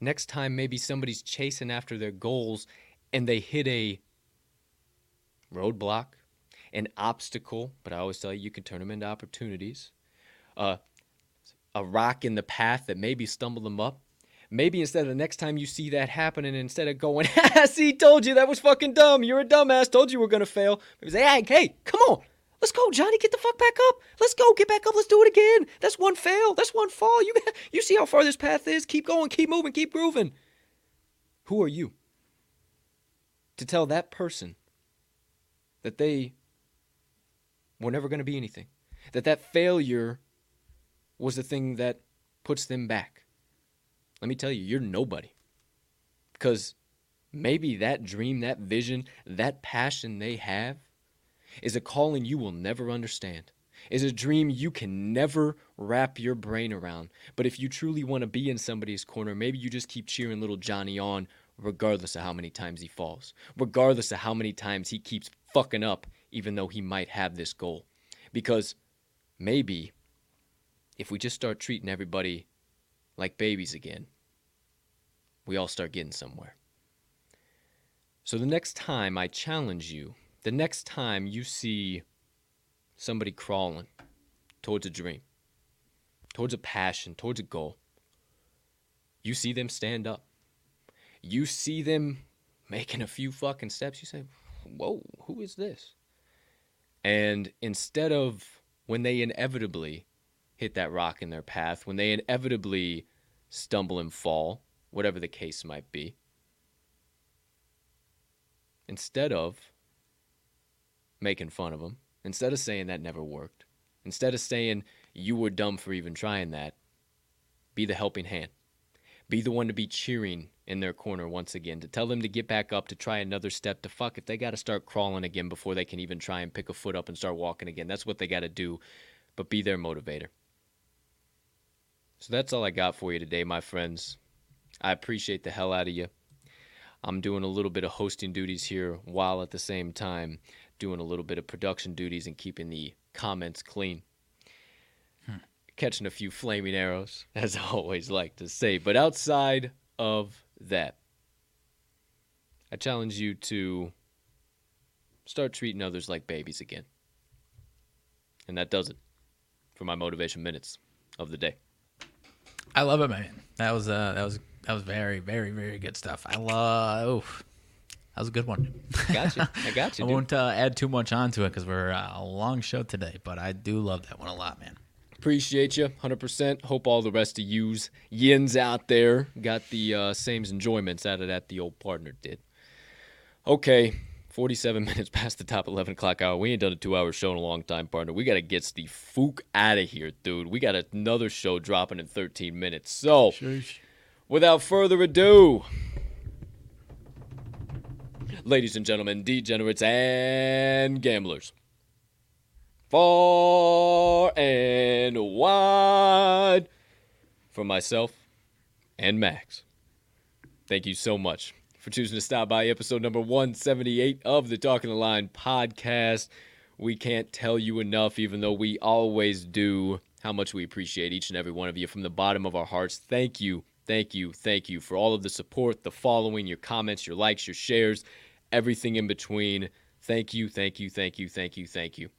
next time maybe somebody's chasing after their goals and they hit a roadblock, an obstacle, but I always tell you, you can turn them into opportunities, uh, a rock in the path that maybe stumbled them up, maybe instead of the next time you see that happening, instead of going, see, told you that was fucking dumb. You're a dumbass. Told you we're gonna fail. Maybe say, hey, hey, come on. Let's go, Johnny. Get the fuck back up. Let's go. Get back up. Let's do it again. That's one fail. That's one fall. You you see how far this path is. Keep going. Keep moving. Keep grooving. Who are you to tell that person that they were never going to be anything? That that failure was the thing that puts them back let me tell you, you're nobody. Because maybe that dream, that vision, that passion they have is a calling you will never understand, is a dream you can never wrap your brain around. But if you truly want to be in somebody's corner, maybe you just keep cheering little Johnny on regardless of how many times he falls, regardless of how many times he keeps fucking up, even though he might have this goal. Because maybe if we just start treating everybody like babies again, we all start getting somewhere. So the next time I challenge you, the next time you see somebody crawling towards a dream, towards a passion, towards a goal, you see them stand up. You see them making a few fucking steps. You say, Whoa, who is this? And instead of when they inevitably hit that rock in their path, when they inevitably stumble and fall, whatever the case might be, instead of making fun of them, instead of saying that never worked, instead of saying you were dumb for even trying that, be the helping hand. Be the one to be cheering in their corner once again, to tell them to get back up, to try another step, to fuck if they got to start crawling again before they can even try and pick a foot up and start walking again. That's what they got to do, but be their motivator. So that's all I got for you today, my friends. I appreciate the hell out of you. I'm doing a little bit of hosting duties here while at the same time doing a little bit of production duties and keeping the comments clean. Catching a few flaming arrows, as I always like to say. But outside of that, I challenge you to start treating others like babies again. And that does it for my motivation minutes of the day. I love it, man. That was uh, that was that was very, very, very good stuff. I love. Oof. That was a good one. Gotcha. I got you. I won't uh, add too much onto it because we're uh, a long show today, but I do love that one a lot, man. Appreciate you, hundred percent. Hope all the rest of yous yins out there got the uh, same enjoyments out of that the old partner did. Okay, 47 minutes past the top 11 o'clock hour. We ain't done a two hour show in a long time, partner. We got to get the fook out of here, dude. We got another show dropping in 13 minutes. So, Sheesh. without further ado, ladies and gentlemen, degenerates and gamblers, far and wide, for myself and Max, thank you so much for choosing to stop by episode number 178 of the Talking the Line podcast. We can't tell you enough, even though we always do, how much we appreciate each and every one of you from the bottom of our hearts. Thank you, thank you, thank you for all of the support, the following, your comments, your likes, your shares, everything in between. Thank you, thank you, thank you, thank you, thank you.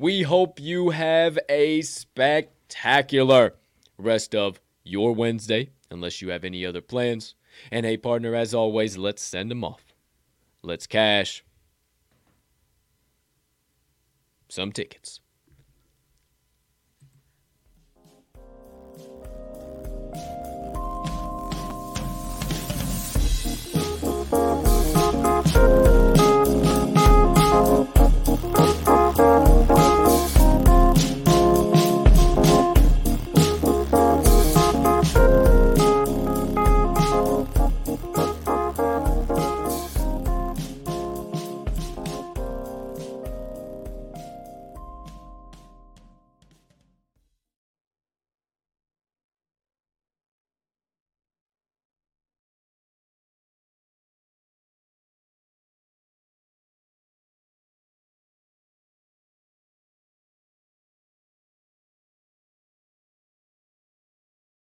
We hope you have a spectacular rest of your Wednesday, unless you have any other plans. And hey, partner, as always, let's send them off. Let's cash some tickets.